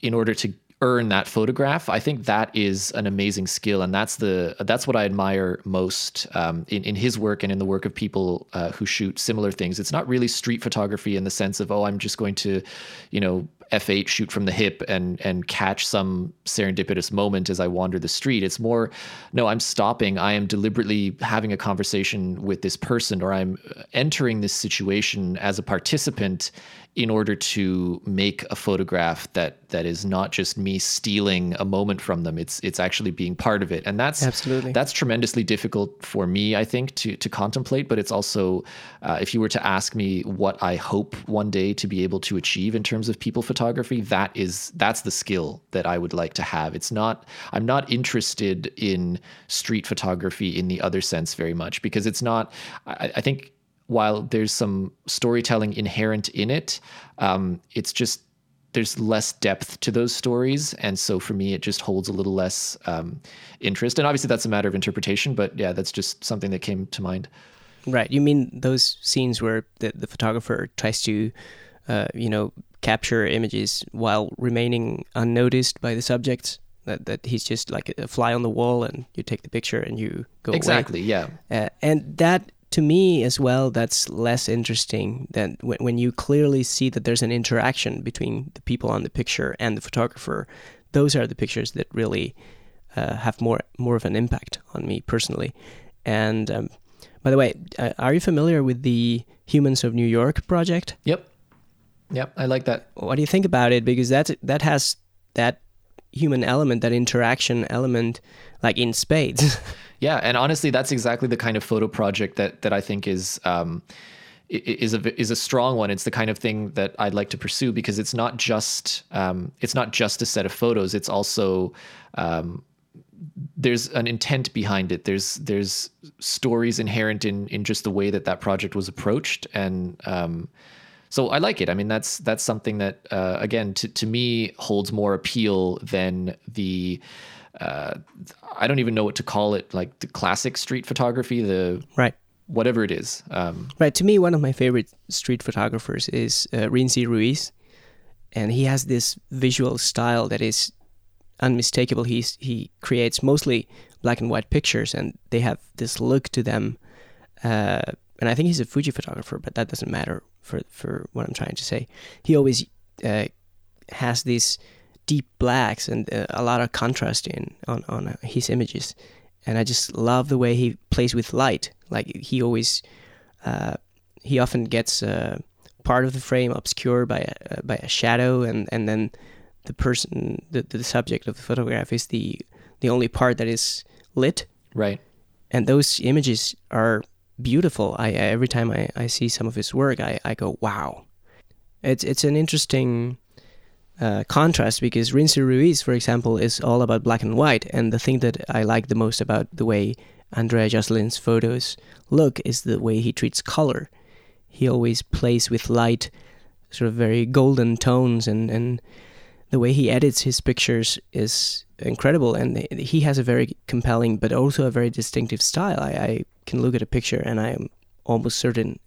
in order to earn that photograph i think that is an amazing skill and that's the that's what i admire most um, in, in his work and in the work of people uh, who shoot similar things. It's not really street photography in the sense of oh i'm just going to you know f8 shoot from the hip and and catch some serendipitous moment as i wander the street. It's more no i'm stopping. I am deliberately having a conversation with this person or i'm entering this situation as a participant in order to make a photograph that that is not just me stealing a moment from them it's it's actually being part of it. And that's absolutely. that's tremendously difficult for me i think to to contemplate but it's also uh, if you were to ask me what i hope one day to be able to achieve in terms of people photography that is that's the skill that i would like to have. It's not i'm not interested in street photography in the other sense very much because it's not I, I think while there's some storytelling inherent in it, um, it's just there's less depth to those stories, and so for me, it just holds a little less um, interest. And obviously, that's a matter of interpretation, but yeah, that's just something that came to mind. Right. You mean those scenes where the, the photographer tries to, uh, you know, capture images while remaining unnoticed by the subjects? That, that he's just like a fly on the wall and you take the picture and you go exactly away. yeah uh, and that to me as well, that's less interesting than when, when you clearly see that there's an interaction between the people on the picture and the photographer. Those are the pictures that really uh, have more more of an impact on me personally. And um, by the way, uh, are you familiar with the Humans of New York project? Yep. Yep, I like that. What do you think about it? Because that that has that human element, that interaction element, like in spades. Yeah, and honestly, that's exactly the kind of photo project that that I think is. Um, is a is a strong one. It's the kind of thing that I'd like to pursue because it's not just um, it's not just a set of photos. It's also um, there's an intent behind it. There's there's stories inherent in in just the way that that project was approached, and um, so I like it. I mean, that's that's something that uh, again to to me holds more appeal than the uh, I don't even know what to call it, like the classic street photography, the right whatever it is. Um, right. To me, one of my favorite street photographers is uh, Rinzi Ruiz, and he has this visual style that is unmistakable. He's he creates mostly black and white pictures, and they have this look to them. Uh, and I think he's a Fuji photographer, but that doesn't matter for for what I'm trying to say. He always uh, has this deep blacks and uh, a lot of contrast in on on uh, his images, and I just love the way he plays with light. Like he always, uh, he often gets uh, part of the frame obscured by a, uh, by a shadow, and and then the person, the the subject of the photograph is the the only part that is lit. Right. And those images are beautiful. I every time I, I see some of his work, I, I go wow. It's it's an interesting uh, contrast because Rinzi Ruiz, for example, is all about black and white. And the thing that I like the most about the way Andrea Josselin's photos look is the way he treats color. He always plays with light, sort of very golden tones, and, and the way he edits his pictures is incredible. And he has a very compelling, but also a very distinctive style. I, I can look at a picture and I am almost certain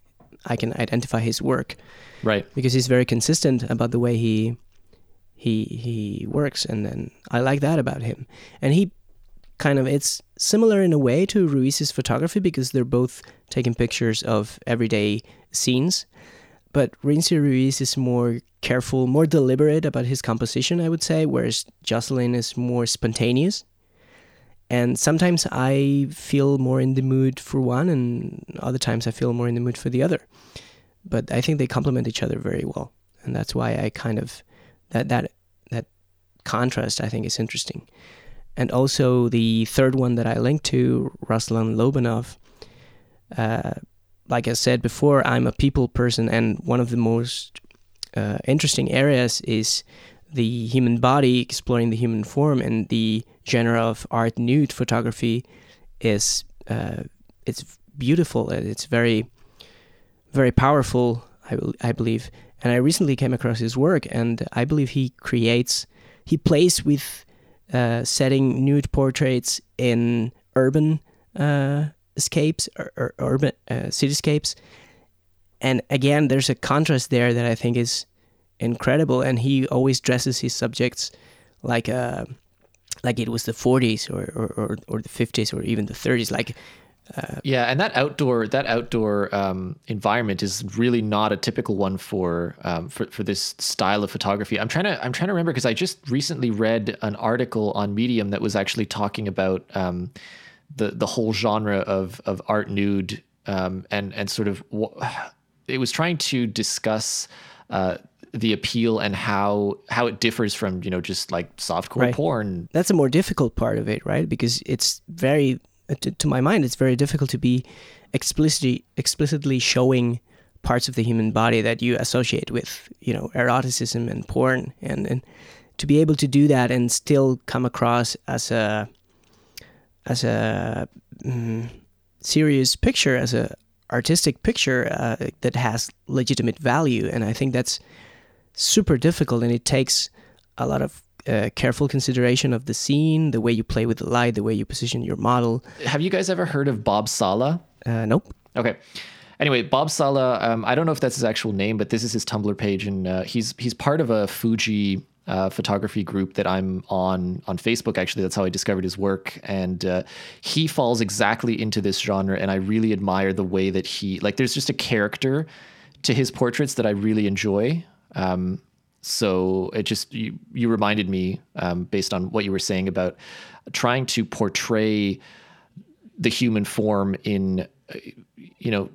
I can identify his work. Right. Because he's very consistent about the way he he he works and then I like that about him. And he kind of it's similar in a way to Ruiz's photography because they're both taking pictures of everyday scenes. But Rinzi Ruiz is more careful, more deliberate about his composition, I would say, whereas Jocelyn is more spontaneous. and sometimes I feel more in the mood for one, and other times I feel more in the mood for the other. But I think they complement each other very well, and that's why I kind of that that that contrast I think is interesting. And also the third one that I linked to, Ruslan Lobanov. Uh, like I said before, I'm a people person, and one of the most uh, interesting areas is the human body, exploring the human form, and the genre of art nude photography is uh, it's beautiful. and It's very very powerful, I, I believe. And I recently came across his work, and I believe he creates he plays with uh, setting nude portraits in urban uh, escapes or, or urban uh, cityscapes. And again, there's a contrast there that I think is incredible. And he always dresses his subjects like a uh, like it was the 40s or, or, or, the 50s or even the 30s. Like uh, yeah, and that outdoor that outdoor um, environment is really not a typical one for um, for for this style of photography. I'm trying to I'm trying to remember because I just recently read an article on Medium that was actually talking about um, the the whole genre of of art nude um, and and sort of it was trying to discuss. Uh, the appeal and how how it differs from you know just like softcore right. porn. That's a more difficult part of it, right? Because it's very to, to my mind, it's very difficult to be explicitly explicitly showing parts of the human body that you associate with you know eroticism and porn. And, and to be able to do that and still come across as a as a mm, serious picture as a artistic picture uh, that has legitimate value. And i think that's super difficult and it takes a lot of uh, careful consideration of the scene, the way you play with the light, the way you position your model. Have you guys ever heard of Bob Sala? Uh, nope. Okay. Anyway, Bob Sala, um, I don't know if that's his actual name, but this is his Tumblr page, and uh, he's he's part of a Fuji uh, photography group that I'm on on Facebook. Actually, that's how I discovered his work, and uh, he falls exactly into this genre. And I really admire the way that he like. There's just a character to his portraits that I really enjoy. Um, so it just you, you reminded me um, based on what you were saying about trying to portray the human form in you know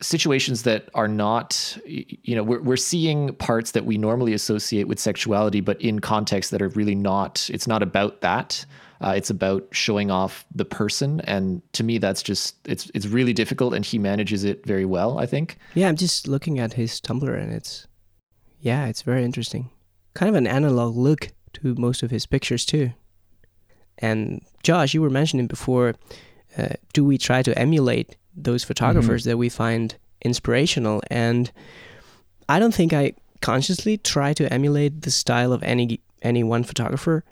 situations that are not you know we're, we're seeing parts that we normally associate with sexuality but in contexts that are really not it's not about that. Uh, it's about showing off the person. And to me that's just it's it's really difficult and he manages it very well i think. Yeah i'm just looking at his tumblr and it's yeah, it's very interesting. Kind of an analog look to most of his pictures, too. And Josh, you were mentioning before, uh, do we try to emulate those photographers mm-hmm. that we find inspirational? And I don't think I consciously try to emulate the style of any any one photographer,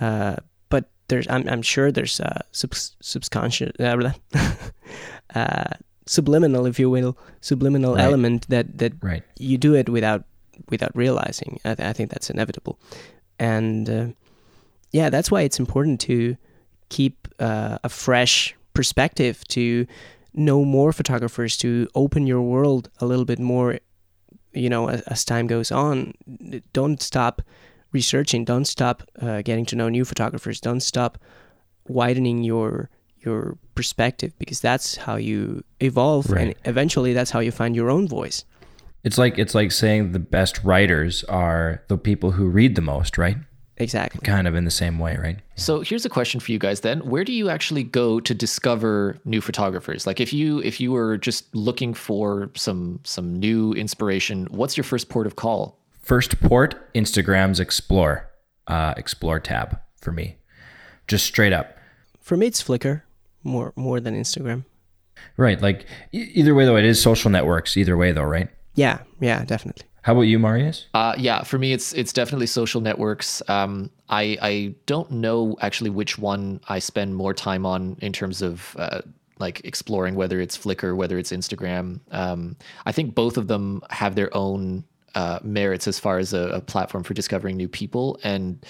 uh, but there's I'm, I'm sure there's a sub, subconscious uh, uh, subliminal, if you will, subliminal right. element that that right. you do it without without realizing. I, th- I think that's inevitable, and uh, yeah, that's why it's important to keep uh, a fresh perspective, to know more photographers, to open your world a little bit more. You know, as, as time goes on, don't stop researching. Don't stop uh, getting to know new photographers. Don't stop widening your your perspective because that's how you evolve right. and eventually that's how you find your own voice it's like it's like saying the best writers are the people who read the most, right? Exactly. Kind of in the same way, right? So here's a question for you guys then. Where do you actually go to discover new photographers? Like if you if you were just looking for some some new inspiration, what's your first port of call? First port, Instagram's explore. Uh, explore tab for me. Just straight up. For me it's Flickr more more than Instagram. Right. Like either way though it is social networks either way though, right? Yeah, yeah, definitely. How about you, Marius? Uh, yeah, for me, it's it's definitely social networks. Um, I I don't know actually which one I spend more time on in terms of uh, like exploring whether it's Flickr, whether it's Instagram. Um, I think both of them have their own uh, merits as far as a, a, platform for discovering new people. And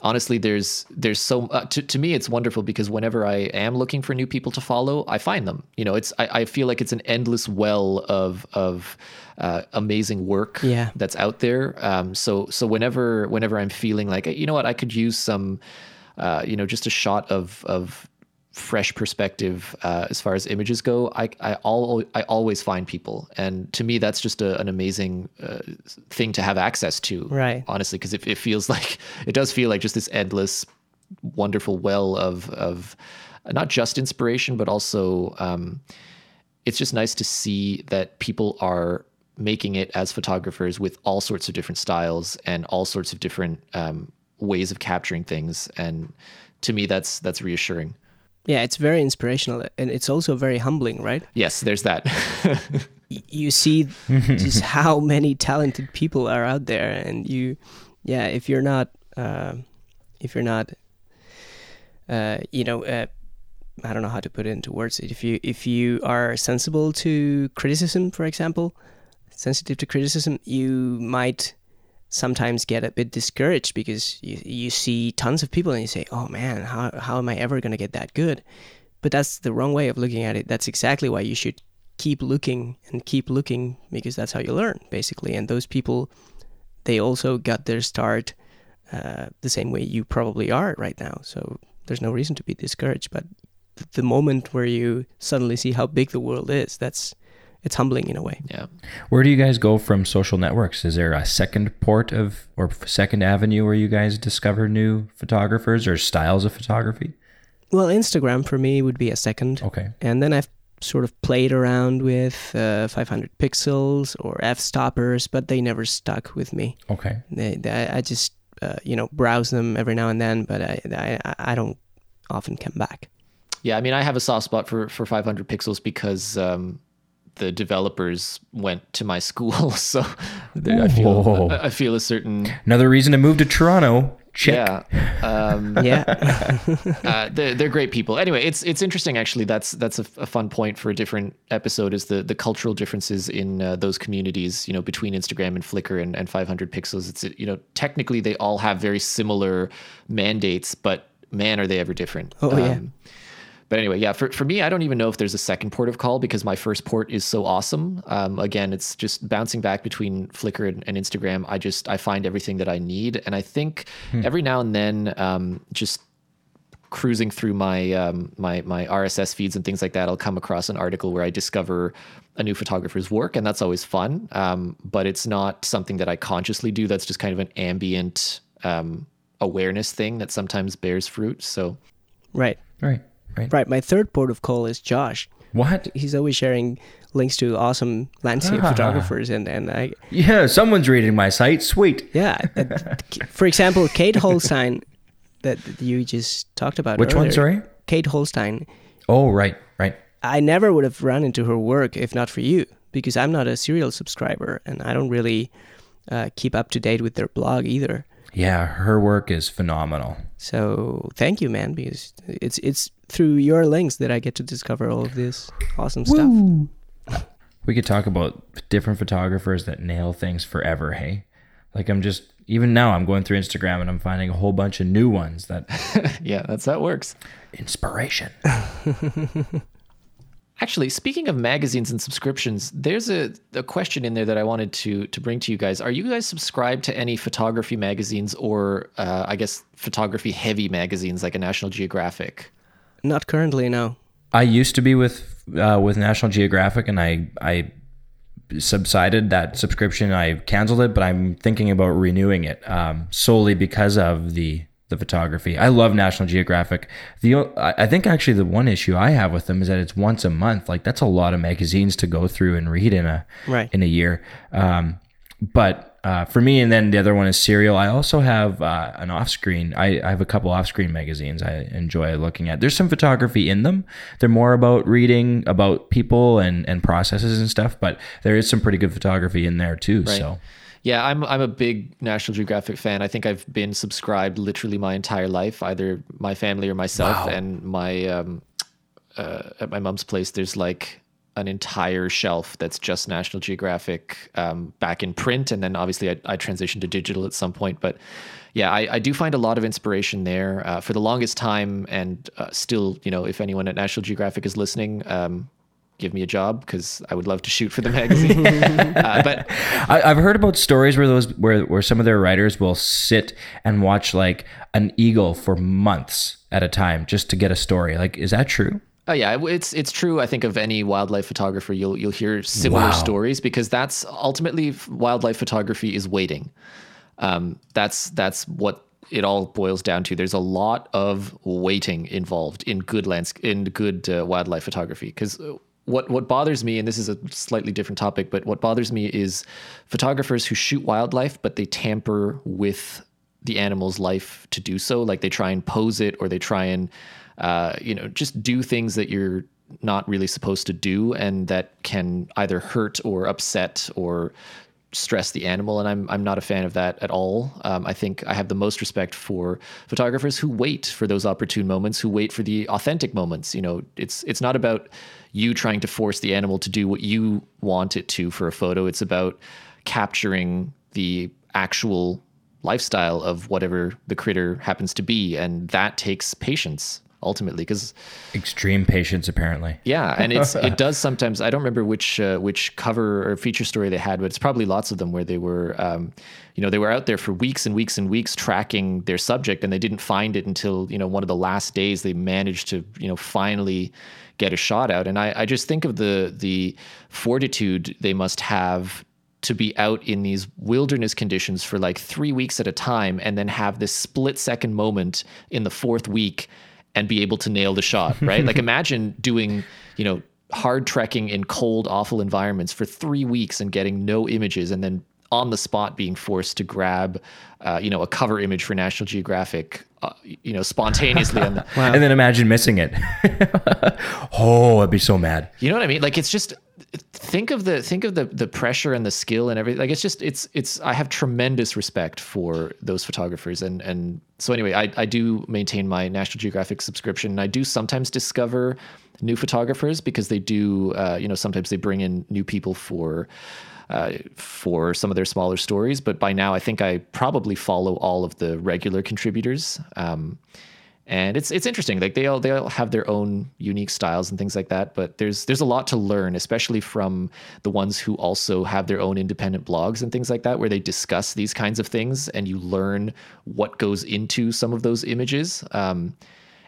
honestly, there's there's so uh, to to me it's wonderful because whenever I am looking for new people to follow, I find them. You know, it's I, I feel like it's an endless well of of uh, amazing work yeah. that's out there. Um, so so whenever whenever I'm feeling like you know what I could use some, uh, you know, just a shot of of fresh perspective uh, as far as images go, I I, all, I always find people, and to me that's just a, an amazing uh, thing to have access to. Right. Honestly, because it, it feels like it does feel like just this endless, wonderful well of of not just inspiration, but also um, it's just nice to see that people are making it as photographers with all sorts of different styles and all sorts of different um, ways of capturing things and to me that's that's reassuring yeah it's very inspirational and it's also very humbling right yes there's that you see just how many talented people are out there and you yeah if you're not uh, if you're not uh, you know uh, I don't know how to put it into words. If you if you are sensible to criticism, for example, sensitive to criticism, you might sometimes get a bit discouraged because you, you see tons of people and you say, oh man, how, how am I ever going to get that good? But that's the wrong way of looking at it. That's exactly why you should keep looking and keep looking because that's how you learn, basically. And those people, they also got their start uh, the same way you probably are right now. So there's no reason to be discouraged. But the moment where you suddenly see how big the world is, that's it's humbling in a way. Yeah. Where do you guys go from social networks? Is there a second port of or second avenue where you guys discover new photographers or styles of photography? Well, Instagram for me would be a second. Okay. And then I've sort of played around with uh, 500 pixels or Fstoppers, but they never stuck with me. Okay. They, they, I just uh, you know browse them every now and then, but I, I I don't often come back. Yeah, I mean, I have a soft spot for for 500 pixels because um, the developers went to my school, so I feel I feel a certain another reason to move to Toronto. Check. Yeah, um, yeah. uh, they're, they're great people. Anyway, it's it's interesting actually. That's that's a, a, fun point for a different episode. Is the the cultural differences in uh, those communities? You know, between Instagram and Flickr and, and 500 pixels. It's you know technically they all have very similar mandates, but man, are they ever different? Oh um, yeah but anyway, yeah, for, for me, I don't even know if there's a second port of call because my first port is so awesome. Um, again, it's just bouncing back between Flickr and, and, Instagram. I just, I find everything that I need. And I think hmm. every now and then, um, just cruising through my, um, my, my RSS feeds and things like that, I'll come across an article where I discover a new photographer's work. And that's always fun. Um, but it's not something that I consciously do. That's just kind of an ambient, um, awareness thing that sometimes bears fruit. So, right. Right. Right. Right. My third port of call is Josh. What? He's always sharing links to awesome landscape ah. photographers, and and I. Yeah, someone's reading my site. Sweet. Yeah. for example, Kate Holstein, that you just talked about. Which earlier. one? Sorry. Kate Holstein. Oh right, right. I never would have run into her work if not for you, because I'm not a Cereal subscriber, and I don't really uh, keep up to date with their blog either. Yeah, her work is phenomenal. So thank you, man, because it's it's through your links that I get to discover all of this awesome Woo. stuff. We could talk about different photographers that nail things forever, hey? Like I'm just even now I'm going through Instagram and I'm finding a whole bunch of new ones that Yeah, that's how it works. Inspiration. Actually, speaking of magazines and subscriptions, there's a, a question in there that I wanted to to bring to you guys. Are you guys subscribed to any photography magazines or uh, I guess photography heavy magazines like a National Geographic? Not currently, no. I used to be with uh, with National Geographic, and I I subsided that subscription. I canceled it, but I'm thinking about renewing it um, solely because of the the photography. I love National Geographic. The I think actually the one issue I have with them is that it's once a month. Like that's a lot of magazines to go through and read in a right. in a year. Um, but uh, for me, and then the other one is Cereal. I also have uh, an Offscreen. I, I have a couple Offscreen magazines I enjoy looking at. There's some photography in them. They're more about reading about people and and processes and stuff, but there is some pretty good photography in there too. Right. So yeah, I'm I'm a big National Geographic fan. I think I've been subscribed literally my entire life, either my family or myself. Wow. And my um, uh, at my mom's place, there's like an entire shelf that's just National Geographic um, back in print, and then obviously I, I, transitioned to digital at some point. But yeah, I, I do find a lot of inspiration there. Uh, for the longest time, and uh, still, you know, if anyone at National Geographic is listening, um, give me a job because I would love to shoot for the magazine. uh, but I, have heard about stories where those where where some of their writers will sit and watch like an eagle for months at a time just to get a story. Like, is that true? Oh yeah, it's it's true. I think of any wildlife photographer, you'll you'll hear similar wow. stories because that's ultimately wildlife photography is waiting. Um, that's that's what it all boils down to. There's a lot of waiting involved in good lands in good uh, wildlife photography because uh, what what bothers me, and this is a slightly different topic, but what bothers me is photographers who shoot wildlife, but they tamper with the animal's life to do so. Like they try and pose it, or they try and uh, you know, just do things that you're not really supposed to do and that can either hurt or upset or stress the animal and I'm I'm not a fan of that at all. Um, I think I have the most respect for photographers who wait for those opportune moments, who wait for the authentic moments. You know, it's it's not about you trying to force the animal to do what you want it to for a photo. It's about capturing the actual lifestyle of whatever the critter happens to be and that takes patience ultimately because extreme patience apparently. Yeah and it's it does sometimes i don't remember which uh, which cover or feature story they had but it's probably lots of them where they were um, you know they were out there for weeks and weeks and weeks tracking their subject and they didn't find it until you know one of the last days they managed to you know finally get a shot out. And i, I just think of the the fortitude they must have to be out in these wilderness conditions for like three weeks at a time and then have this split second moment in the fourth week and be able to nail the shot, right? like imagine doing, you know, hard trekking in cold, awful environments for three weeks and getting no images and then on the spot being forced to grab, uh, you know, a cover image for National Geographic, uh, you know, spontaneously. on the, wow. And then imagine missing it. oh, I'd be so mad. You know what I mean? Like it's just think of the think of the the pressure and the skill and everything. Like it's just it's it's i have tremendous respect for those photographers. And and so anyway i i do maintain my national geographic subscription. And i do sometimes discover new photographers because they do uh, you know sometimes they bring in new people for uh, for some of their smaller stories. But by now i think i probably follow all of the regular contributors. Um, and it's it's interesting. Like they all they all have their own unique styles and things like that. But there's there's a lot to learn, especially from the ones who also have their own independent blogs and things like that, where they discuss these kinds of things, and you learn what goes into some of those images. Um,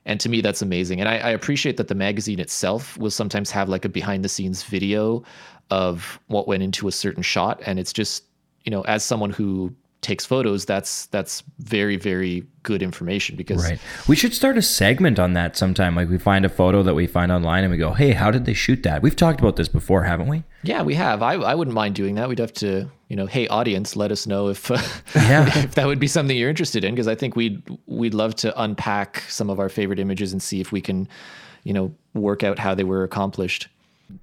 and to me, that's amazing. And I, I appreciate that the magazine itself will sometimes have like a behind the scenes video of what went into a certain shot, and it's just you know as someone who takes photos, that's that's very very good information because right. We should start a segment on that sometime. Like we find a photo that we find online and we go, "Hey, how did they shoot that?" We've talked about this before, haven't we? Yeah, we have. I I wouldn't mind doing that. We'd have to, you know, hey audience, let us know if uh, yeah. if that would be something you're interested in because I think we'd we'd love to unpack some of our favorite images and see if we can, you know, work out how they were accomplished.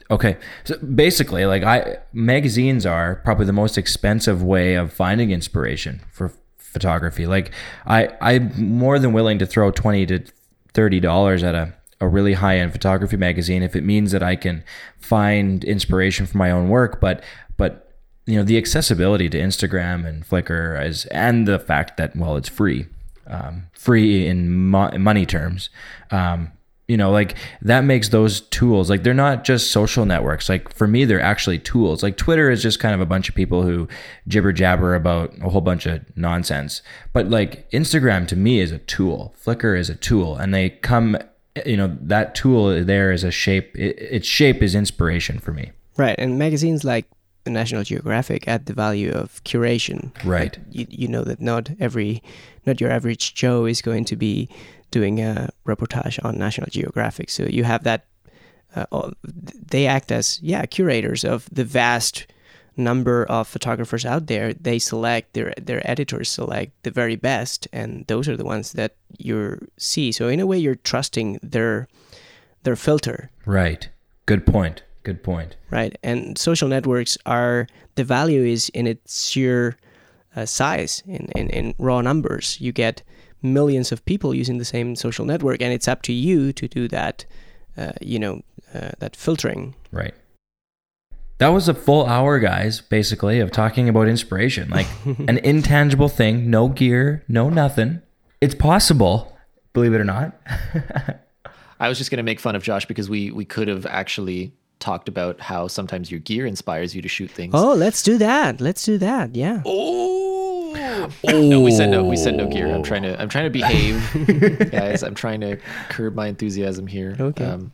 Okay. So basically, like I magazines are probably the most expensive way of finding inspiration for photography. Like I I'm more than willing to throw 20 to 30 dollars at a a really high end photography magazine if it means that I can find inspiration for my own work, but but you know the accessibility to Instagram and Flickr is and the fact that well it's free, um, free in mo- money terms, um, you know like that makes those tools like they're not just social networks. Like for me they're actually tools. Like twitter is just kind of a bunch of people who jibber jabber about a whole bunch of nonsense. But like instagram to me is a tool. Flickr is a tool. And they come you know that tool there is a shape it, its shape is inspiration for me. Right. And magazines like National Geographic add the value of curation. Right. Like you, you know that not every, not your average Joe is going to be doing a reportage on National Geographic. So you have that. Uh, they act as yeah curators of the vast number of photographers out there. They select their their editors select the very best, and those are the ones that you see. So in a way, you're trusting their their filter. Right. Good point. Good point. Right. And social networks are the value is in its sheer uh, size in, in, in raw numbers. You get millions of people using the same social network, and it's up to you to do that. Uh, you know, uh, that filtering. Right. That was a full hour, guys, basically, of talking about inspiration, like an intangible thing, no gear, no nothing. It's possible, believe it or not. I was just going to make fun of Josh because we we could have actually talked about how sometimes your gear inspires you to shoot things. Oh, let's do that. Let's do that. Yeah. Oh. no, we said no. We said no gear. I'm trying to. I'm trying to behave, guys. I'm trying to curb my enthusiasm here. Okay. Um,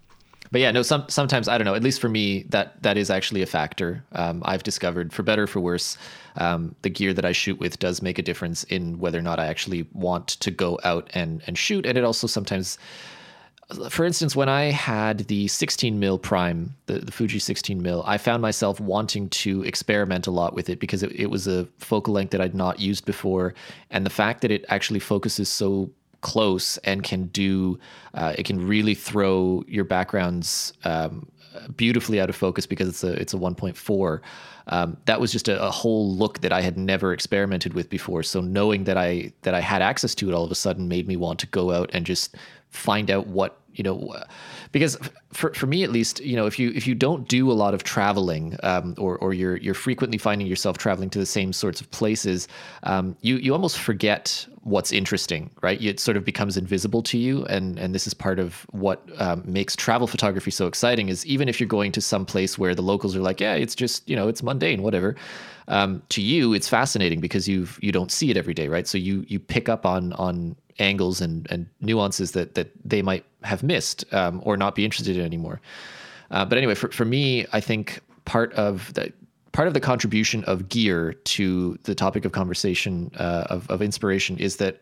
but yeah, no. Some sometimes I don't know. At least for me, that that is actually a factor. Um, I've discovered, for better or for worse, um, the gear that I shoot with does make a difference in whether or not I actually want to go out and and shoot. And it also sometimes, for instance, when I had the 16 mil prime, the, the Fuji 16 mil, I found myself wanting to experiment a lot with it because it, it was a focal length that I'd not used before, and the fact that it actually focuses so close and can do uh, it can really throw your backgrounds um, beautifully out of focus because it's a it's a 1.4 um, that was just a, a, whole look that I had never experimented with before. So knowing that I that I had access to it all of a sudden made me want to go out and just find out what you know because for, for me at least you know if you if you don't do a lot of traveling um, or, or you're you're frequently finding yourself traveling to the same sorts of places um, you you almost forget what's interesting right? It sort of becomes invisible to you and and this is part of what um, makes travel photography so exciting is even if you're going to some place where the locals are like yeah it's just you know it's mundane whatever um, to you it's fascinating because you've you don't see it every day right? So you you pick up on on angles and, and nuances that that they might have missed um, or not be interested in anymore. Uh, but anyway, for, for me, I think part of the part of the contribution of gear to the topic of conversation uh, of, of inspiration is that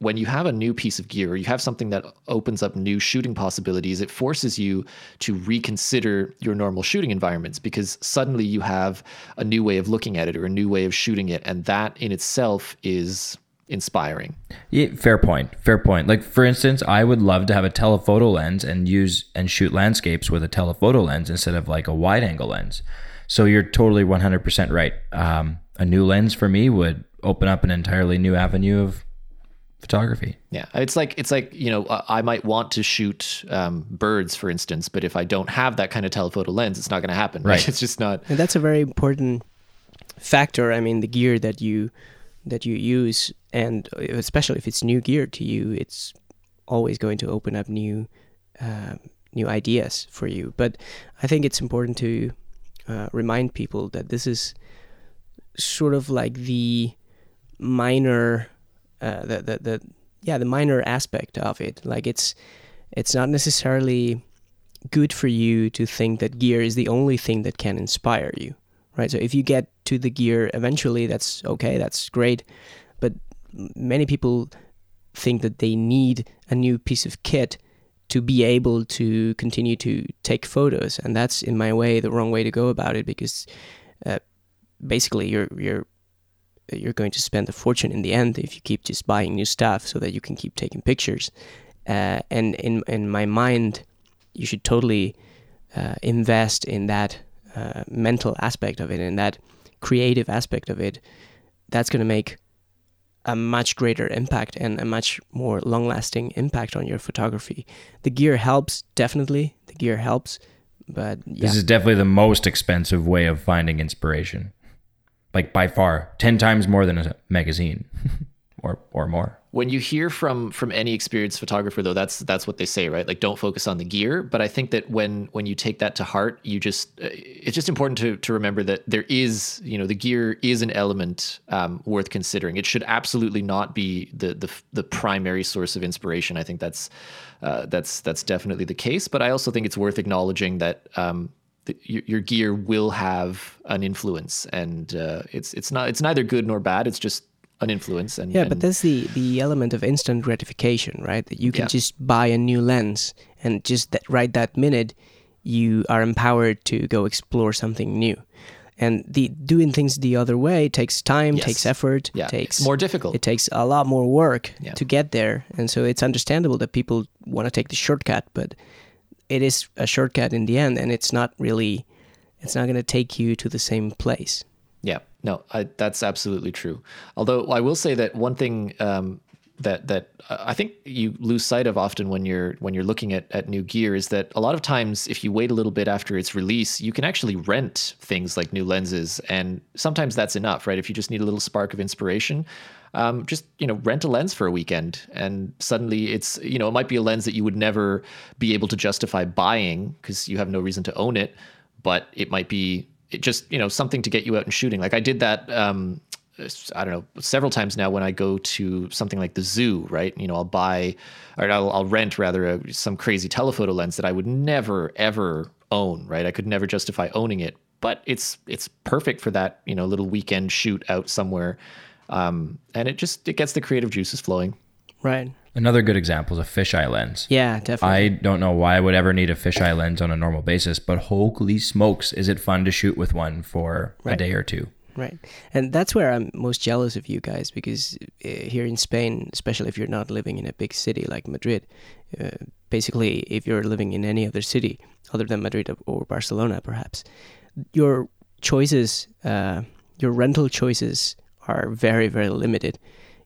when you have a new piece of gear or you have something that opens up new shooting possibilities, it forces you to reconsider your normal shooting environments because suddenly you have a new way of looking at it or a new way of shooting it. And that in itself is inspiring. Yeah, fair point. Fair point. Like for instance, I would love to have a telephoto lens and use and shoot landscapes with a telephoto lens instead of like a wide angle lens. So you're totally 100% right. Um, a new lens for me would open up an entirely new avenue of photography. Yeah, it's like it's like you know I might want to shoot um, birds, for instance, but if I don't have that kind of telephoto lens, it's not going to happen. Right? It's just not. And that's a very important factor. I mean, the gear that you that you use, and especially if it's new gear to you, it's always going to open up new uh, new ideas for you. But I think it's important to uh, remind people that this is sort of like the minor, uh, the, the the yeah the minor aspect of it. Like it's it's not necessarily good for you to think that gear is the only thing that can inspire you right? So if you get to the gear eventually, that's okay, that's great. But many people think that they need a new piece of kit to be able to continue to take photos, and that's in my way the wrong way to go about it because uh, basically you're you're you're going to spend a fortune in the end if you keep just buying new stuff so that you can keep taking pictures. Uh, and in in my mind, you should totally uh, invest in that uh, mental aspect of it and that creative aspect of it, that's going to make a much greater impact and a much more long lasting impact on your photography. The gear helps, definitely. The gear helps, but yeah. This is definitely the most expensive way of finding inspiration. Like by far, 10 times more than a magazine or, or more. When you hear from from any experienced photographer though that's that's what they say right? Like don't focus on the gear. But i think that when when you take that to heart you just uh, it's just important to to remember that there is you know the gear is an element um, worth considering. It should absolutely not be the the the primary source of inspiration. I think that's uh, that's that's definitely the case. But i also think it's worth acknowledging that um, the, your, your, gear will have an influence. And uh, it's it's not it's neither good nor bad. It's just an influence. And yeah, and but that's the the element of instant gratification, right? That you can yeah. just buy a new lens and just that right that minute you are empowered to go explore something new. And the doing things the other way takes time, yes. takes effort, yeah, takes it's more difficult. It takes a lot more work yeah. to get there, and so it's understandable that people want to take the shortcut, but it is a shortcut in the end, and it's not really, it's not going to take you to the same place. No, I, that's absolutely true. Although I will say that one thing um, that that I think you lose sight of often when you're when you're looking at, at new gear is that a lot of times if you wait a little bit after its release, you can actually rent things like new lenses, and sometimes that's enough, right? If you just need a little spark of inspiration, um, just you know rent a lens for a weekend, and suddenly it's you know it might be a lens that you would never be able to justify buying because you have no reason to own it, but it might be just you know something to get you out and shooting. Like I did that. Um, I don't know, several times now when I go to something like the zoo, right? You know, I'll buy or I'll, I'll rent rather a, some crazy telephoto lens that I would never ever own, right? I could never justify owning it, but it's it's perfect for that, you know, little weekend shoot out somewhere, um, and it just it gets the creative juices flowing. Right. Another good example is a fisheye lens. Yeah, definitely. I don't know why I would ever need a fisheye lens on a normal basis, but holy smokes, is it fun to shoot with one for right. a day or two? Right. And that's where I'm most jealous of you guys because uh, here in Spain, especially if you're not living in a big city like Madrid, uh, basically, if you're living in any other city other than Madrid or Barcelona, perhaps, your choices, uh, your rental choices are very, very limited.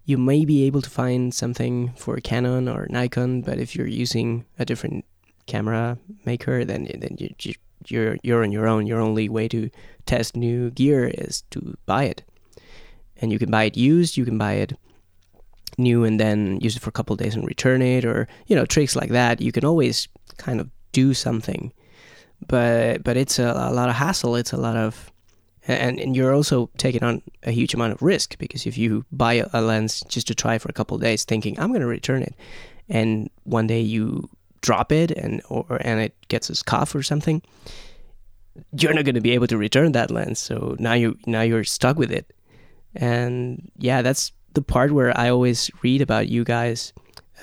You may be able to find something for Canon or Nikon, but if you're using a different camera maker, then then you, you you're you're on your own. Your only way to test new gear is to buy it, and you can buy it used. You can buy it new and then use it for a couple days and return it, or you know tricks like that. You can always kind of do something, but but it's a, a lot of hassle. It's a lot of and, and you're also taking on a huge amount of risk because if you buy a lens just to try for a couple days thinking i'm going to return it and one day you drop it and or and it gets a scuff or something, you're not going to be able to return that lens. So now you now you're stuck with it. And yeah, that's the part where I always read about you guys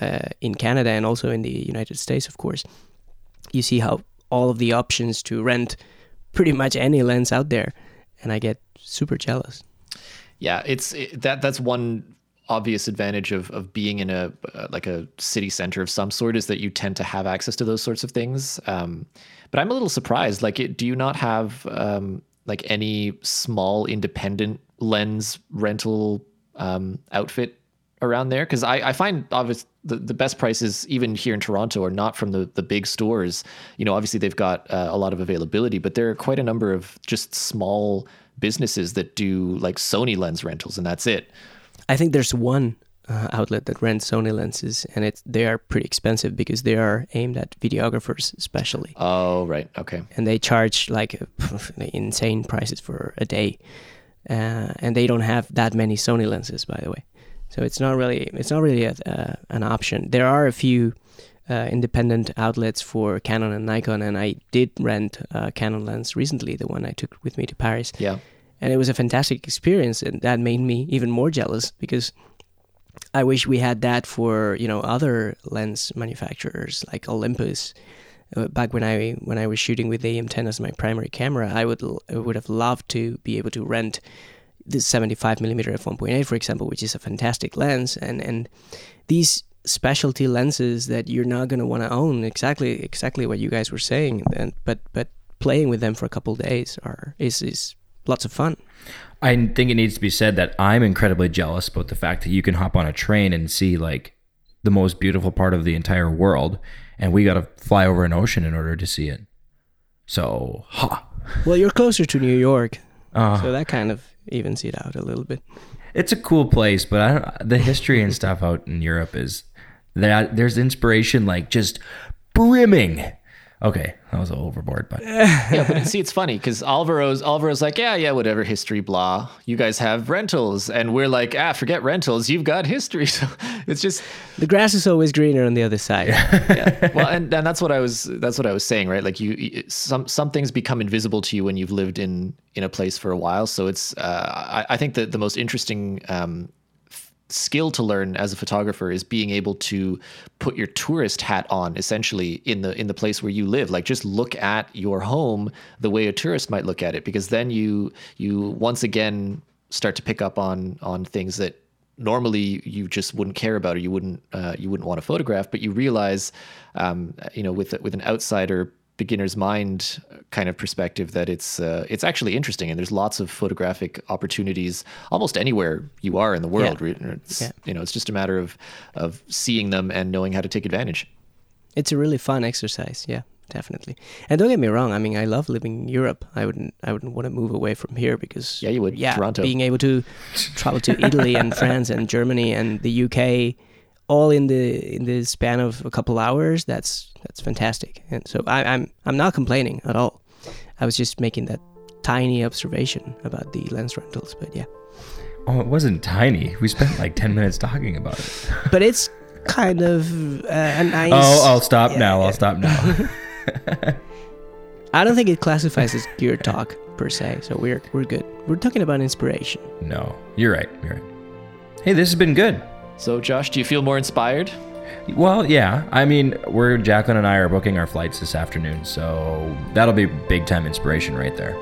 uh, in Canada and also in the United States, of course. You see how all of the options to rent pretty much any lens out there, and I get super jealous. Yeah, it's it, that that's one obvious advantage of of being in a uh, like a city center of some sort is that you tend to have access to those sorts of things. Um, but I'm a little surprised. Like, it, do you not have um, like any small independent lens rental um, outfit around there? Because I, I find obviously the, the best prices even here in Toronto are not from the the big stores. You know, obviously they've got uh, a lot of availability, but there are quite a number of just small businesses that do like Sony lens rentals, and that's it. I think there's one uh, outlet that rents Sony lenses, and it's they are pretty expensive because they are aimed at videographers especially. Oh, right, okay. And they charge like insane prices for a day, uh, and they don't have that many Sony lenses, by the way. So it's not really it's not really a, uh, an option. There are a few uh, independent outlets for Canon and Nikon, and I did rent a Canon lens recently, the one I took with me to Paris. Yeah and it was a fantastic experience and that made me even more jealous because i wish we had that for you know other lens manufacturers like olympus uh, back when i when i was shooting with the EM10 as my primary camera i would I would have loved to be able to rent the 75 millimeter f1.8 for example which is a fantastic lens and and these specialty lenses that you're not going to want to own exactly exactly what you guys were saying and but but playing with them for a couple days are is is lots of fun. I think it needs to be said that I'm incredibly jealous about the fact that you can hop on a train and see like the most beautiful part of the entire world, and we got to fly over an ocean in order to see it. So, ha. Well, you're closer to New York, uh, so that kind of evens it out a little bit. It's a cool place, but I don't, the history and stuff out in Europe is that there's inspiration like just brimming Okay, that was overboard, but yeah. But see, it's funny because Alvaro's Alvaro's like, yeah, yeah, whatever, history, blah. You guys have rentals, and we're like, ah, forget rentals. You've got history. So it's just the grass is always greener on the other side. yeah. Well, and, and that's what I was that's what I was saying, right? Like you, some some things become invisible to you when you've lived in in a place for a while. So it's uh, I, I think that the most interesting um, skill to learn as a photographer is being able to put your tourist hat on essentially in the in the place where you live. Like just look at your home the way a tourist might look at it because then you you once again start to pick up on on things that normally you just wouldn't care about or you wouldn't uh, you wouldn't want to photograph but you realize um, you know with with an outsider beginner's mind kind of perspective that it's uh, it's actually interesting and there's lots of photographic opportunities almost anywhere you are in the world. Yeah. It's, Yeah. You know, it's just a matter of of seeing them and knowing how to take advantage. It's a really fun exercise, yeah, definitely. And don't get me wrong, I mean, I love living in Europe. I wouldn't, I wouldn't want to move away from here because Yeah, you would. Yeah, Toronto. being able to travel to Italy and France and Germany and the UK, all in the in the span of a couple hours, that's that's fantastic. And so I, I'm I'm not complaining at all. I was just making that tiny observation about the lens rentals, but yeah, Oh, it wasn't tiny. We spent like 10 minutes talking about it. but it's kind of uh, a nice. Oh, I'll stop Yeah, now. yeah. I'll stop now. I don't think it classifies as gear talk per se, so we're we're good. We're talking about inspiration. no, you're right. You're right. Hey, this has been good. So, Josh, do you feel more inspired? Well, yeah. I mean, we're Jacqueline and I are booking our flights this afternoon, so that'll be big time inspiration right there.